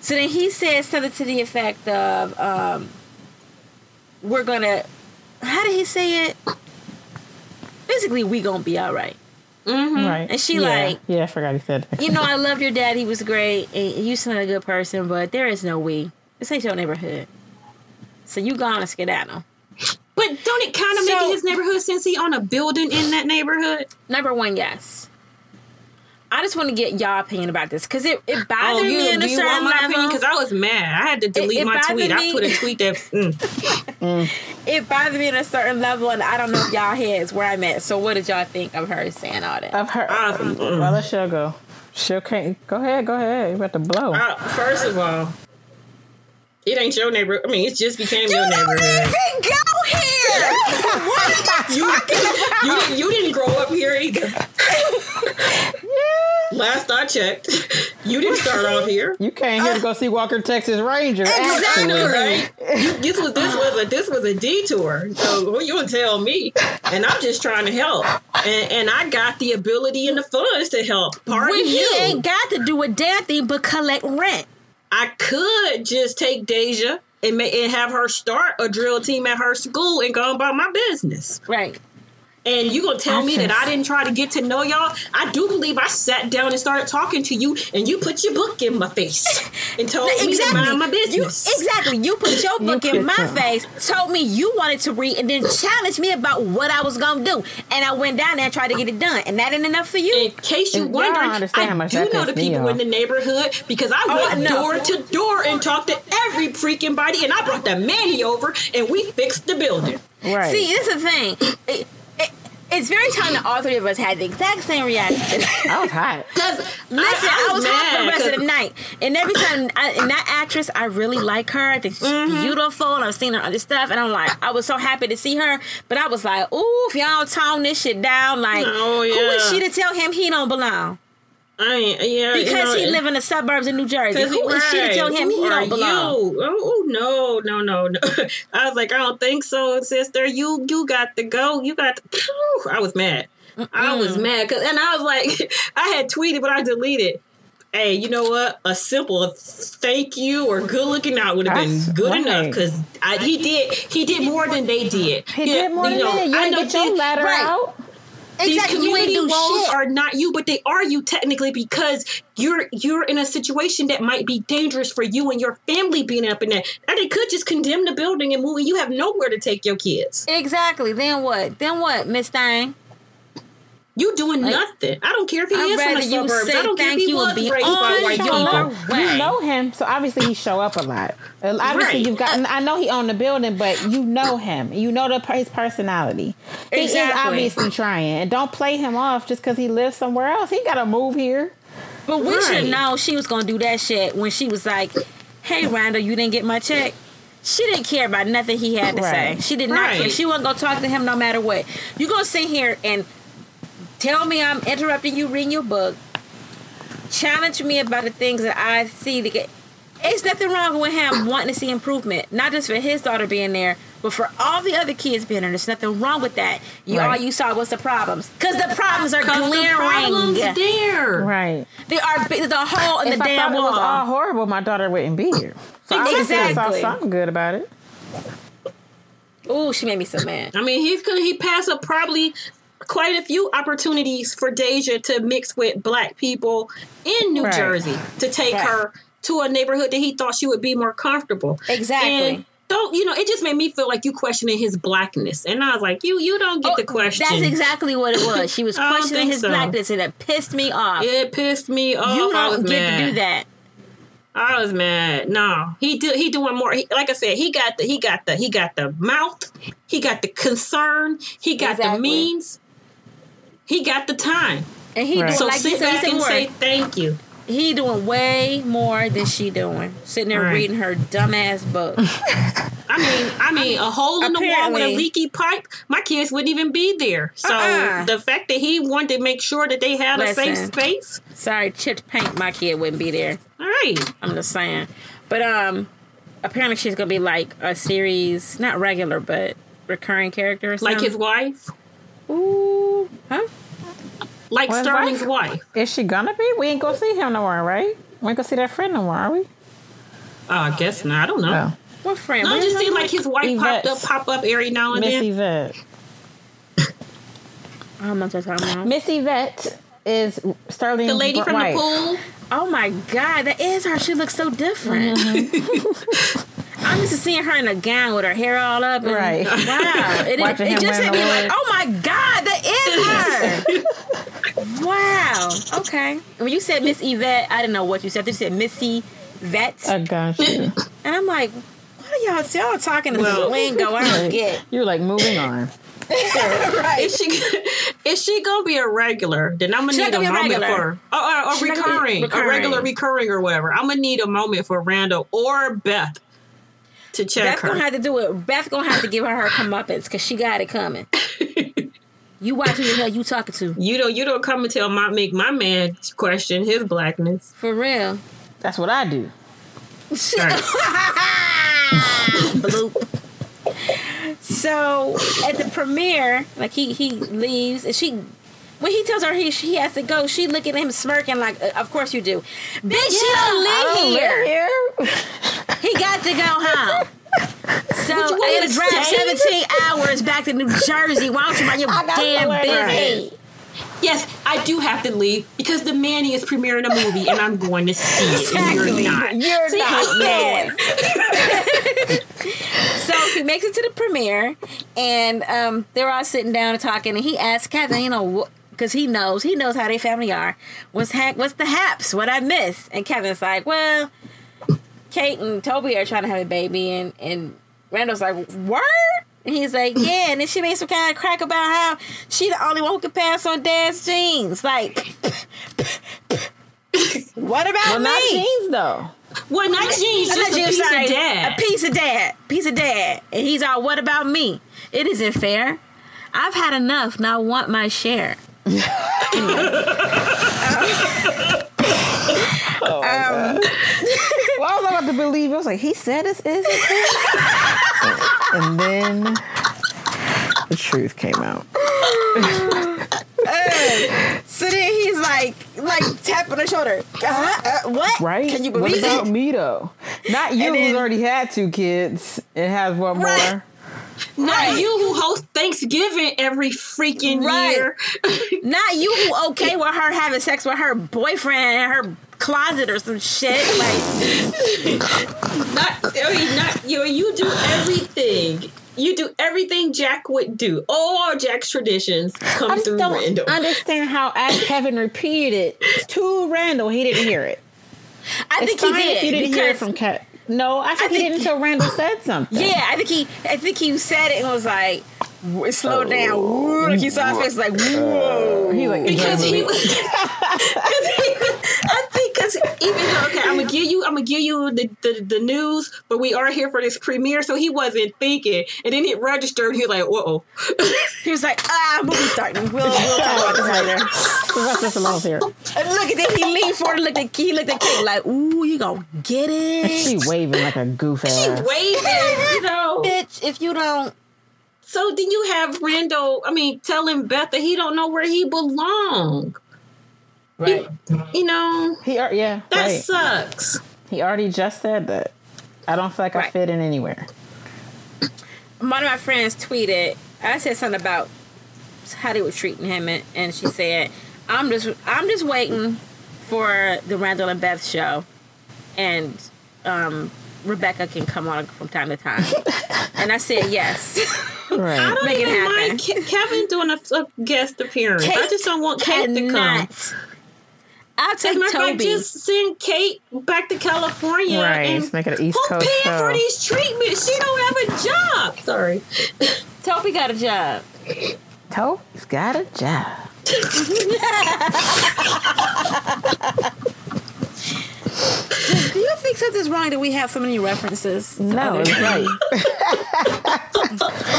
So then he says something to the effect of, um, "We're gonna." How did he say it? Basically, we gonna be all right. Right. And she yeah. like- Yeah, I forgot he said. You know, [laughs] I love your dad. He was great. And you seem like a good person, but there is no we. This ain't your neighborhood. So you gonna skedaddle. But don't it kind of So- make it his neighborhood since he on a building in that neighborhood? Number one, yes. I just want to get y'all opinion about this because it, it bothered Oh, you, me in do a you certain want my opinion? level. Because I was mad. I had to delete it my bothered tweet. I me. put a tweet that. [laughs] Mm. It bothered me in a certain level, and I don't know if y'all heads where I'm at. So what did y'all think of her saying all that? Of her. Uh, mm. well, let Shell go. Shell can't. Go ahead. Go ahead. You about to blow. Uh, first of all, it ain't your neighborhood. I mean, it just became you your don't neighborhood. even go here. [laughs] what are you talking about? You. You didn't grow up here either. [laughs] Last I checked, [laughs] you didn't start off here. [laughs] You came here to go see Walker Texas Ranger. Exactly. Right? You- this was this was a this was a detour. So what you gonna tell me? And I'm just trying to help. And, and I got the ability and the funds to help. Pardon When he you. ain't got to do a damn thing but collect rent. I could just take Deja and, ma- and have her start a drill team at her school and go about my business. Right. And you gonna tell I me that I didn't try to get to know y'all? I do believe I sat down and started talking to you, and you put your book in my face [laughs] and told me to mind my You, exactly. You put your book in my your- face, told me you wanted to read, and then challenged me about what I was gonna do. And I went down there and tried to get it done. And that ain't enough for you. In case you And y'all wondering, I do know the people in the neighborhood because I Oh, went know. door to door and talked to every freaking body, and I brought the Manny over, and we fixed the building. Right. See, this is the thing. It- it- It's very telling that all three of us had the exact same reaction. [laughs] [laughs] I was hot. Because Listen, I, was, hot for the rest of the night. And every time, I, and that actress, I really like her. I think she's Mm-hmm. beautiful. And I've seen her other stuff. And I'm like, I was so happy to see her. But I was like, ooh, if y'all tone this shit down, like, Oh, who is she to tell him he don't belong? I ain't, uh, yeah, you Because know, he live in the suburbs of New Jersey. Cause Who is she to tell him Who he don't belong? You? Oh, oh, no, no, no, no. [laughs] I was like, I don't think so, sister. You you got to go. You got. To, I was mad. I was mad because, and I was like, [laughs] I had tweeted, but I deleted. Hey, you know what? A simple thank you or good looking out would have been good right. enough because he did he did more than they did. He did more than that. You I know get your ladder right. out. These Exactly. You ain't community walls shit. are not you, but they are you technically because you're you're in a situation that might be dangerous for you and your family being up in there. And they could just condemn the building and move, and you have nowhere to take your kids. Exactly. Then what? Then what, Miss Thang? You doing Like, nothing. I don't care if he I'd is from the you suburbs. say I don't care if thank he you was be raised by on white people. You know him, so obviously he show up a lot. Uh, Obviously, Right. you've got. I know he owned the building, but you know him. You know the his personality. He is obviously trying, and don't play him off just because he lives somewhere else. He got to move here. But we Right. should know she was gonna do that shit when she was like, "Hey, Randall, you didn't get my check." She didn't care about nothing he had to Right. say. She did not care. She wasn't gonna talk to him no matter what. You gonna sit here and tell me I'm interrupting you reading your book, challenge me about the things that I see to get. It's nothing wrong with him [coughs] wanting to see improvement, not just for his daughter being there, but for all the other kids being there. There's nothing wrong with that. You all Right. you saw was the problems, because the problems are 'Cause the glaring. problem's there. Right. They are big. There's a hole in if the I damn thought it was all horrible, my daughter wouldn't be here. So obviously I saw something good about it. Oh, she made me so mad. I mean, he's gonna he passed up probably quite a few opportunities for Deja to mix with black people in New Right. Jersey to take Right. her to a neighborhood that he thought she would be more comfortable. Exactly. And don't you know? It just made me feel like you questioning his blackness, and I was like, you you don't get Oh, the question. That's exactly what it was. She was [laughs] questioning his so. blackness, and it pissed me off. It pissed me off. you don't get mad. to do that. I was mad. No, he do. He doing more. He, like I said, he got the. He got the. He got the mouth. He got the concern. He got the means. He got the time. And he Right. doing So like you sit said, back and more. say thank you. he doing way more than she doing. Sitting there Right. reading her dumbass book. [laughs] I mean, I mean, a hole in the wall with a leaky pipe. My kids wouldn't even be there. So Uh-uh. the fact that he wanted to make sure that they had a safe space. Sorry, chipped paint. My kid wouldn't be there. All right. I'm just saying. But um, apparently she's gonna be like a series, not regular, but recurring character or something. Like his wife. Ooh, huh? Like Well, his Sterling's wife- wife. Is she gonna be? We ain't gonna see him no more, right? We ain't gonna see that friend no more, are we? Oh, I guess not. I don't know. No. What friend? No, What it just is seemed her- like his wife Yvette. popped up, pop up every now and Miss then. Yvette. I don't know what talking about. Miss Yvette is Sterling. The lady from wife. the pool. Oh my god, that is her. She looks so different. Mm-hmm. [laughs] [laughs] I'm used to seeing her in a gown with her hair all up. And, Right. [laughs] Wow. It, Watching it just hit me like, oh my god, that is her. [laughs] wow. Okay. When you said Miss Yvette, I didn't know what you said. You said Missy Vet. I got you. and I'm like, what are y'all, y'all talking in Well- this lingo? I don't get. You're like moving on. [laughs] right. Is she is she gonna be a regular? Then I'm gonna She's need a gonna be a moment for or, or, oh, or uh, She's not gonna be recurring, a regular recurring or whatever. I'm gonna need a moment for Randall or Beth to check Beth her. gonna have to do it. Beth gonna have to give her her comeuppance because she got it coming. [laughs] you watching the hell you talking to. you don't you don't come and tell my make my man question his blackness. For real. That's what I do. [laughs] Bloop. So at the premiere, like he he leaves and she when he tells her he he has to go, she looking at him smirking like, uh, "Of course you do, bitch. you don't live I don't here. live here. [laughs] He got to go home." So you want I me gotta to drive stay? 17 hours back to New Jersey. Why don't you mind your [laughs] damn somewhere business? Yes, I do have to leave because the Manny is premiering a movie and I'm going to see it and Exactly. you're not. You're See, not I there. [laughs] So he makes it to the premiere, and um, they're all sitting down and talking. And he asks Kevin, you know, because he knows he knows how they family are. What's ha- what's the haps? What I miss? And Kevin's like, well, Kate and Toby are trying to have a baby, and and Randall's like, word. And he's like, [clears throat] yeah. And then she made some kind of crack about how she the only one who can pass on dad's jeans. Like, what about Well, me? not jeans though. Well, not jeans, I'm just not a jeans, piece sorry. of dad. A piece of dad. Piece of dad. And he's all, what about me? It isn't fair. I've had enough. Now I want my share. Well, I was about to believe. it. I was like, he said this it? and then the truth came out. So then he's like, like tapping her shoulder. Uh, uh, what? Right? Can you believe? what about it? me though? Not you then- who's already had two kids and has one Right. more. Not Right. you who host Thanksgiving every freaking Right. year. Not you who okay [laughs] with her having sex with her boyfriend in her closet or some shit. Like, not, I mean, not you. You do everything. You do everything Jack would do. All Jack's traditions come I just through don't Randall. understand how as Kevin repeated to Randall, he didn't hear it. I It's think he did if you didn't hear it from Kevin. No, I think he think- didn't until Randall said something. Yeah, I think he, I think he said it and was like, w- slow Oh. down. Woo, Like you saw his face, like uh, whoa. He like because he [laughs] he was. [laughs] I think because even though okay, I'm gonna give you, I'm gonna give you the, the the news, but we are here for this premiere, so he wasn't thinking, and then it registered. He was like, "Whoa!" [laughs] He was like, ah, movie starting. We'll, we'll talk about this later. left us alone here. And look at that. He leaned forward, and looked at he looked at Kate like, ooh, you gonna get it?" And She waving like a goof She waving, you [laughs] know. bitch. If you don't, So then you have Randall. I mean, telling Beth that he don't know where he belong. Right. You know He ar- yeah, that right. sucks. He already just said that. I don't feel like I fit in anywhere. one of my friends tweeted. I said something about how they were treating him, and, and she said, "I'm just, I'm just waiting for the Randall and Beth show, and um, Rebecca can come on from time to time." [laughs] and I said, "Yes." Right. [laughs] I don't Make even happen. mind Ke- Kevin doing a, a guest appearance. I just don't want Kate to come. Cannot. I'll As a take matter of fact, Toby. just send Kate back to California. Right, And let's make it an East who Coast paying for these treatments? She don't have a job. Sorry. Toby got a job. Toby's got a job. [laughs] Do you think something's wrong that we have so many references? No, it's right.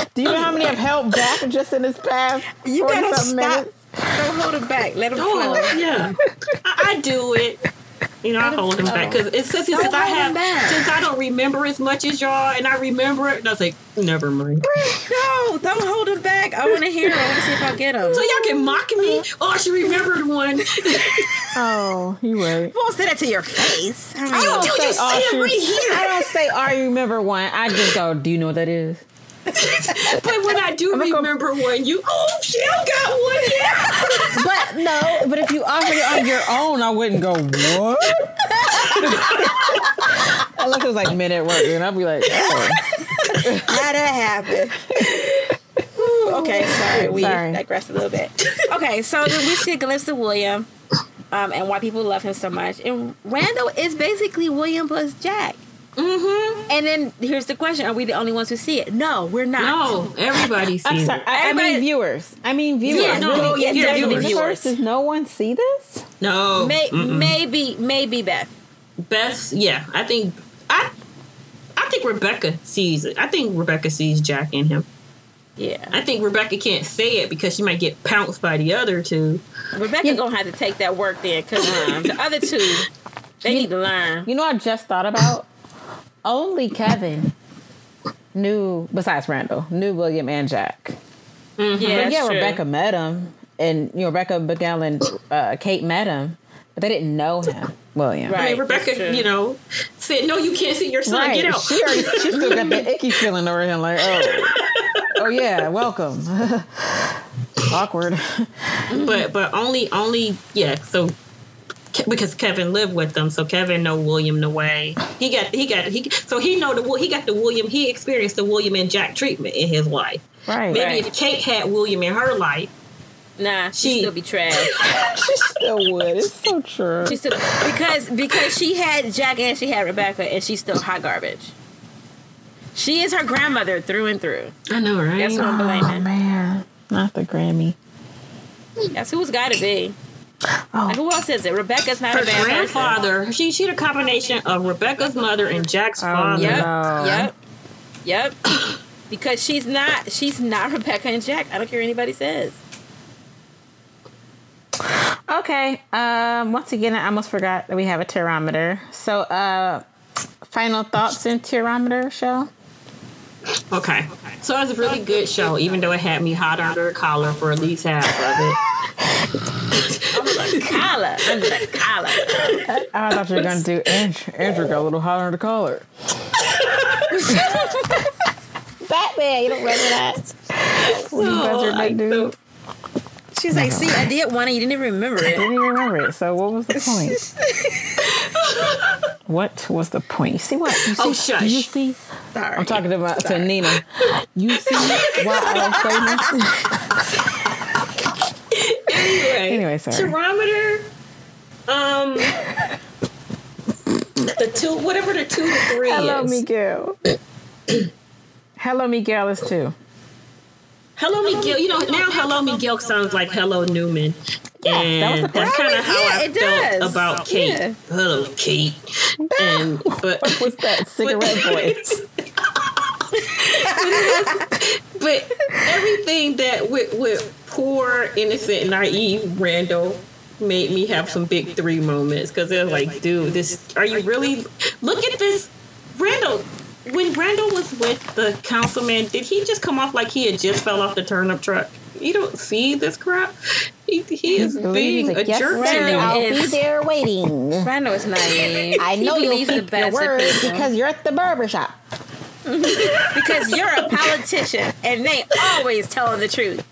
[laughs] Do you know how many have held back just in this past? You 40 gotta something stop. minutes? Don't hold it back. Let him Oh, flow. yeah. I, I do it. You know, I hold him back because it's since, since I have back. since I don't remember as much as y'all, and I remember it, and I was like, never mind. No, don't hold him back. I want to hear him. I want to see if I get him. So y'all can mock me. Oh, she remembered one. [laughs] Oh, you right. I won't say that to your face. I mean, I don't oh, do say, you oh, see it right here. I don't say, oh, "I remember one." I just go, "Do you know what that is?" [laughs] But when I do gonna go- remember one, you oh, Shell got one. Yeah. [laughs] But no, but if you offered it on your own, I wouldn't go, "What?" [laughs] Unless it was like minute work, and I'd be like, "Oh, how that happen? Ooh, okay, sorry, we Sorry. digressed a little bit. Okay, so then we see a glimpse of William, um, and why people love him so much. And Randall is basically William plus Jack. Mm-hmm. And then here's the question: Are we the only ones who see it? No, we're not. No, everybody sees I'm sorry. it. I, I mean viewers. I mean viewers. Yeah, no, Really, yeah, in yeah, the viewers. Does no one see this? No, May- maybe, maybe Beth. best. Yeah, I think I. I think Rebecca sees it. I think Rebecca sees Jack in him. Yeah, I think Rebecca can't say it because she might get pounced by the other two. Rebecca gonna have to take that work then, cause um, the other two, they need to learn. You know, what I just thought about only Kevin knew, besides Randall, knew William and Jack. Yeah, But that's yeah, true. Rebecca met him, and you know Rebecca, Miguel, and uh, Kate met him, but they didn't know him, William. Right. I mean, Rebecca, you know, said, "No, you can't see your son. Right. Get out." She already, she still got the icky [laughs] feeling over him, like, oh, oh yeah, welcome. [laughs] Awkward. but but only only yeah. So Ke- because Kevin lived with them, so Kevin know William the way he got he got he so he know the he got the William he experienced the William and Jack treatment in his life. Right. Maybe Right. if Kate had William in her life, Nah, she, She- still be trash. [laughs] She still would. It's so true. She still because because she had Jack and she had Rebecca and she's still hot garbage. She is her grandmother through and through. I know, right? That's what I'm Oh blaming. man, not the Grammy. That's who's got to be. Oh, Like, who else is it? Rebecca's not her a bad person. grandfather. She she the combination of Rebecca's mother and Jack's Oh, father. Yep. No. Yep. Yep. because she's not she's not Rebecca and Jack. I don't care what anybody says. Okay. Um. Once again, I almost forgot that we have a Tearometer. So, uh, final thoughts in Tearometer show. Okay. So it was a really good show, even though it had me hot under the collar for at least half of it. Under the collar. Under the collar. I thought you were gonna do Andrew. Andrew got a little hot under the collar. Batman, you don't remember that? When you guys oh, are I dude. don't- She's like, see, I did one and you didn't even remember I it. didn't even remember it. So what was the point? [laughs] what was the point? You see what? You see, Oh, shush. You see? Sorry. I'm talking about to Nina. You see [laughs] why I don't say nothing? Anyway, Anyway, sorry. Barometer. Um, the two, whatever the two to three Hello, is. Miguel. Hello, Miguel is two. Hello, Miguel. You know now, Hello, Miguel sounds like Hello Newman. and that was that's kind of how Yeah, I it felt does. about Kate. Yeah. Hello, Kate. And but What's that [laughs] cigarette voice? [laughs] but everything that with with poor innocent naive Randall made me have some big three moments because they're like, dude, this are you really look at this. When Randall was with the councilman, did he just come off like he had just fell off the turnip truck? You don't see this crap. He, he is being He's like, a yes, jerk. sir, to me." I'll be there waiting. Randall is naive. I know you'll believes the keep your word people. because you're at the barber shop. [laughs] because you're a politician and they always telling the truth.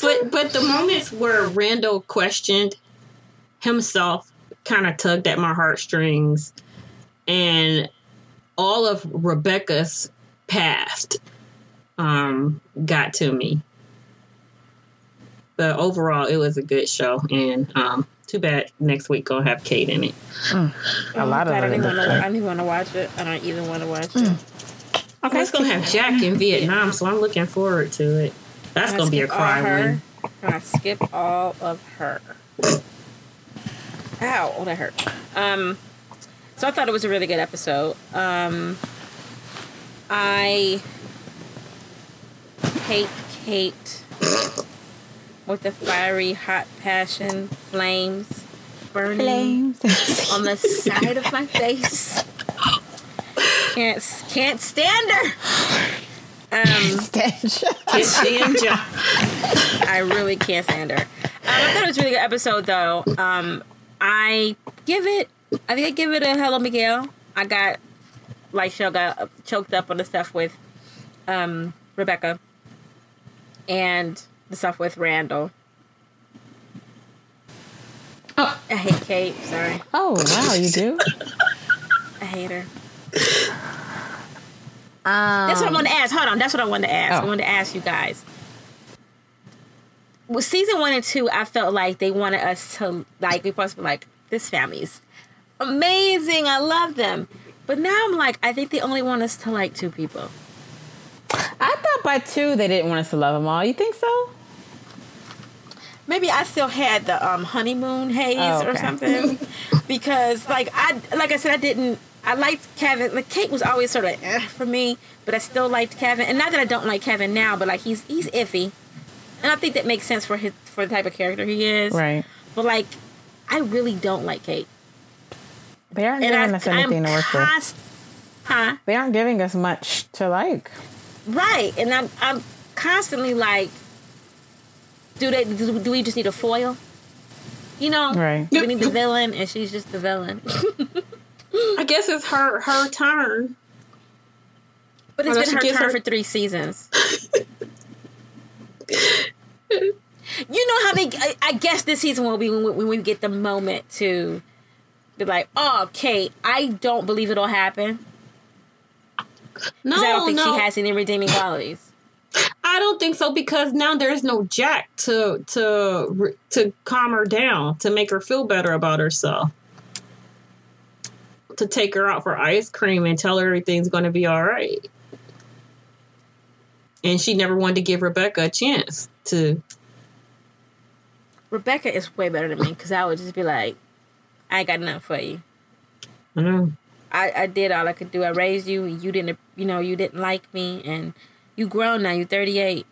But but the moments where Randall questioned himself kind of tugged at my heartstrings, and all of Rebecca's past um, got to me. But overall, it was a good show, and um, too bad next week gonna have Kate in it. A lot of I don't it. even want to. I don't even want to watch it. I don't even want to watch it. Okay, it's gonna have [laughs] Jack in Vietnam, so I'm looking forward to it. That's gonna be a skip cry her. win. I'm skip all of her. Ow! Oh, that hurt. Um, so I thought it was a really good episode. Um, I hate Kate with the fiery hot passion flames burning Flames. on the side of my face. Can't can't stand her. Um, Stench. It's stand Jack. I really can't stand her. Um, I thought it was a really good episode, though. Um, I give it. I think I give it a hello, Miguel. I got like Shell got choked up on the stuff with um, Rebecca and the stuff with Randall. Oh. I hate Kate. Sorry, oh wow, you do. I hate her. Um, That's what I wanted to ask. Hold on, that's what I wanted to ask. I Oh. wanted to ask you guys. With season one and two, I felt like they wanted us to like we supposed to be like this family's amazing. I love them, but now I'm like I think they only want us to like two people. I thought by two they didn't want us to love them all. You think so? Maybe I still had the um, honeymoon haze Oh, or something [laughs] because like I like I said I didn't. I liked Kevin. Like Kate was always sort of eh, for me, but I still liked Kevin. And not that I don't like Kevin now, but like he's he's iffy, and I think that makes sense for his for the type of character he is. Right. But like, I really don't like Kate. They aren't And giving I, us anything I'm to work with. Huh? They aren't giving us much to like. Right. And I'm I'm constantly like, do they do, do we just need a foil? You know, Right. we need the villain, and she's just the villain. [laughs] I guess it's her her turn. But it's Well, been she her turn her- for three seasons. [laughs] you know how they? I, I guess this season will be when we, when we get the moment to be like, "Oh, Kate, I don't believe it'll happen." No, I don't think no, she has any redeeming qualities. I don't think so because now there's no Jack to to to calm her down to make her feel better about herself. to take her out for ice cream and tell her everything's going to be all right. And she never wanted to give Rebecca a chance to. Rebecca is way better than me because I would just be like, I ain't got nothing for you. I know. I, I did all I could do. I raised you. You didn't, you know, you didn't like me, and you grown now. You're 38.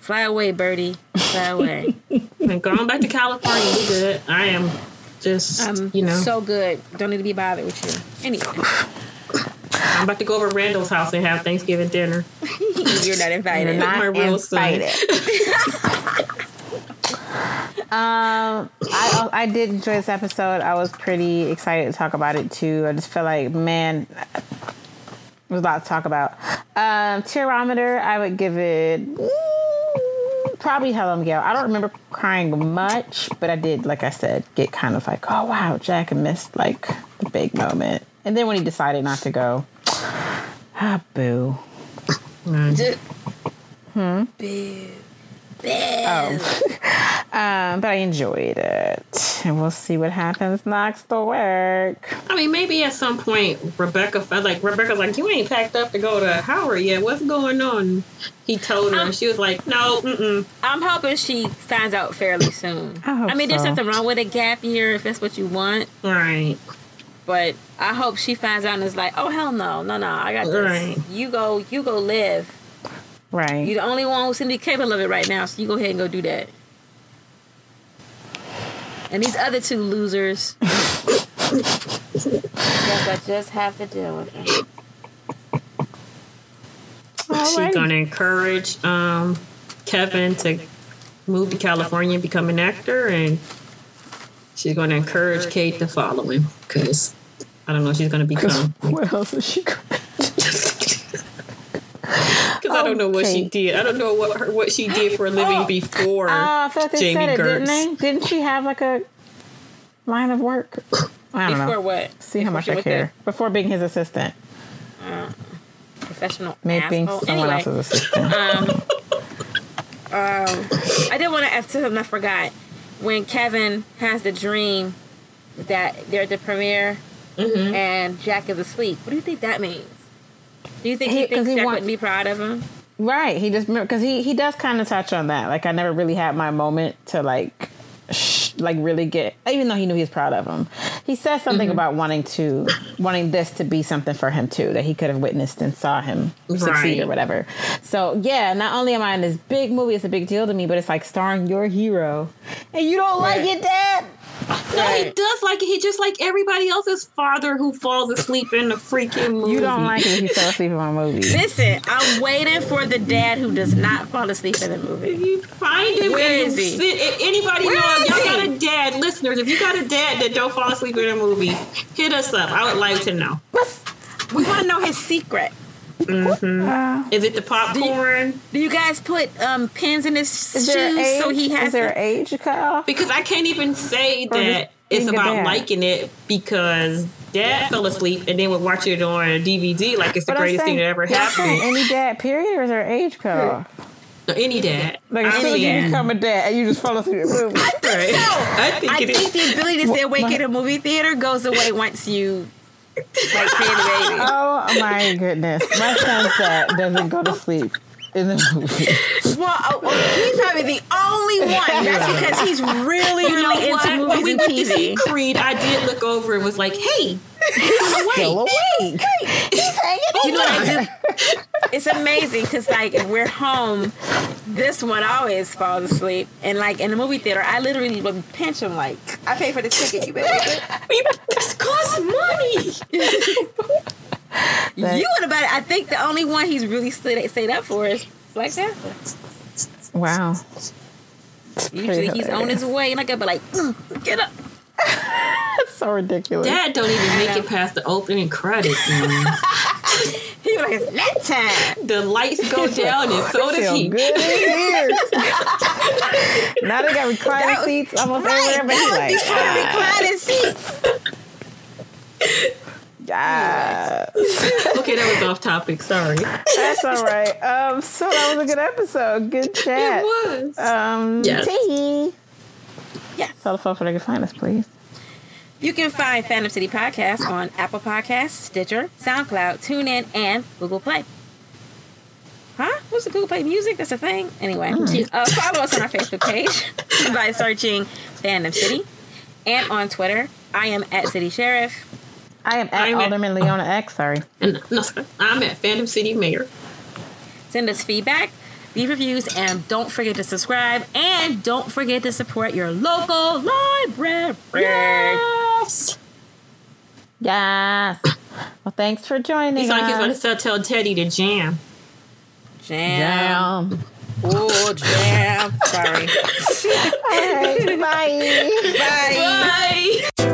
Fly away, birdie. Fly [laughs] away. And going back to California, we good. I am just, I'm you know, so good. Don't need to be bothered with you. Anyway, I'm about to go over to Randall's house and have Thanksgiving dinner. [laughs] you're not invited. Not my real son. [laughs] Um, I I did enjoy this episode. I was pretty excited to talk about it too. I just feel like man, there's a lot to talk about. Um, Tearometer, I would give it mm, probably Helen Gale. I don't remember crying much, but I did, like I said, get kind of like, oh wow, Jack missed like the big moment. And then when he decided not to go, [sighs] ah, boo. Just, hmm. Boo. Oh. [laughs] um, but I enjoyed it. And we'll see what happens next to work. I mean, maybe at some point Rebecca felt like Rebecca's like, you ain't packed up to go to Howard yet. What's going on? He told her, and she was like, no, mm-mm. I'm hoping she finds out fairly soon. I hope mean, there's so. nothing wrong with a gap year if that's what you want, Right. but I hope she finds out and is like, oh hell no, no, no, I got this. Right. You go, you go live. Right. You're the only one who's simply capable of it right now, so you go ahead and go do that. And these other two losers, [laughs] guess I just have to deal with them. She's Alrighty. gonna encourage um, Kevin to move to California and become an actor, and she's gonna encourage Kate to follow him because I don't know what she's gonna [laughs] become. What else is she [laughs] going Because I don't know what she did. I don't know what her, what she did for a living Oh. before Oh, I thought they Jamie said it, didn't they? Didn't she have like a line of work? [coughs] I don't Before know. what? See how Before much I went care. Before being his assistant. to Professional Maybe being someone Anyway, else's assistant. [laughs] Um, I did want to ask something I forgot. When Kevin has the dream that they're at the premiere Mm-hmm. and Jack is asleep, what do you think that means? Do you think he, He- thinks he Jack want- wouldn't be proud of him? right. He just because he he does kind of touch on that. Like I never really had my moment to like. Like really get even though he knew he was proud of him he says something mm-hmm. about wanting to wanting this to be something for him too that he could have witnessed and saw him succeed or whatever so yeah not only am i in this big movie it's a big deal to me but it's like starring your hero and you don't like it dad No, he does like it. He just like everybody else's father who falls asleep in the freaking movie. you don't like it if he fell asleep in my movie Listen, I'm waiting for the dad who does not fall asleep in the movie. You find him Where and is you he? sit. If anybody Where know y'all he? got a dad, listeners? If you got a dad that don't fall asleep in a movie, hit us up. I would like to know. We want to know his secret. Is it the popcorn? Do you guys put um, pins in his is shoes age so he has is there to- an age cutoff Because I can't even say Or that it's about dad. liking it because dad fell asleep and then would watch it on a DVD like it's the But I'm greatest thing that ever but I'm saying happened. any dad period or is there an age cutoff No, Any dad. like as I soon as you mean, become a dad and you just fall asleep in the movie [laughs] right. I think I it think is. the ability to stay awake in a movie theater goes away once you like pay the baby. Oh my goodness. My son's dad doesn't go to sleep in the movie. [laughs] Well, oh, oh, he's probably the only one. That's because he's really, You know really what? into When movies we and went to see TV. Creed, I did look over and was like, "Hey, he's Still awake." awake. He's hanging You know what I do? [laughs] It's amazing because, like, if we're home, this one always falls asleep. And, like, in the movie theater, I literally would pinch him, like, I pay for the ticket, you better. [laughs] This costs money. [laughs] You would about it. I think the only one he's really stayed, stayed up for is Black Panther. Wow. Usually he's on his way, and I gotta be like, get up. That's [laughs] so ridiculous. Dad don't even make it past the opening credits. Was like, it's nap time. the lights go [laughs] down and so does he. good here. [laughs] now they got reclining seats almost Right, everywhere, but he's like, before ah, reclining seats. Yeah. Okay, that was off topic. Sorry. That's all right. Um, so that was a good episode. Good chat. It was. Um, Yes. Yes. Tell the folks where they can find us, please. You can find Fandom City Podcast on Apple Podcasts, Stitcher, SoundCloud, TuneIn, and Google Play. Huh? What's the Google Play Music? That's a thing. Anyway, uh, follow us on our Facebook page [laughs] by searching Fandom City, and on Twitter, I am at City Sheriff. I am at I'm at- Alderman Leona X. Sorry. And no, sorry, I'm at Fandom City Mayor. Send us feedback, leave reviews, and don't forget to subscribe. And don't forget to support your local library. Yes. Yes. Well, thanks for joining He's like he's going to tell Teddy to jam. Jam. Jam. Oh, jam. Sorry. [laughs] All right. Bye. Bye. Bye.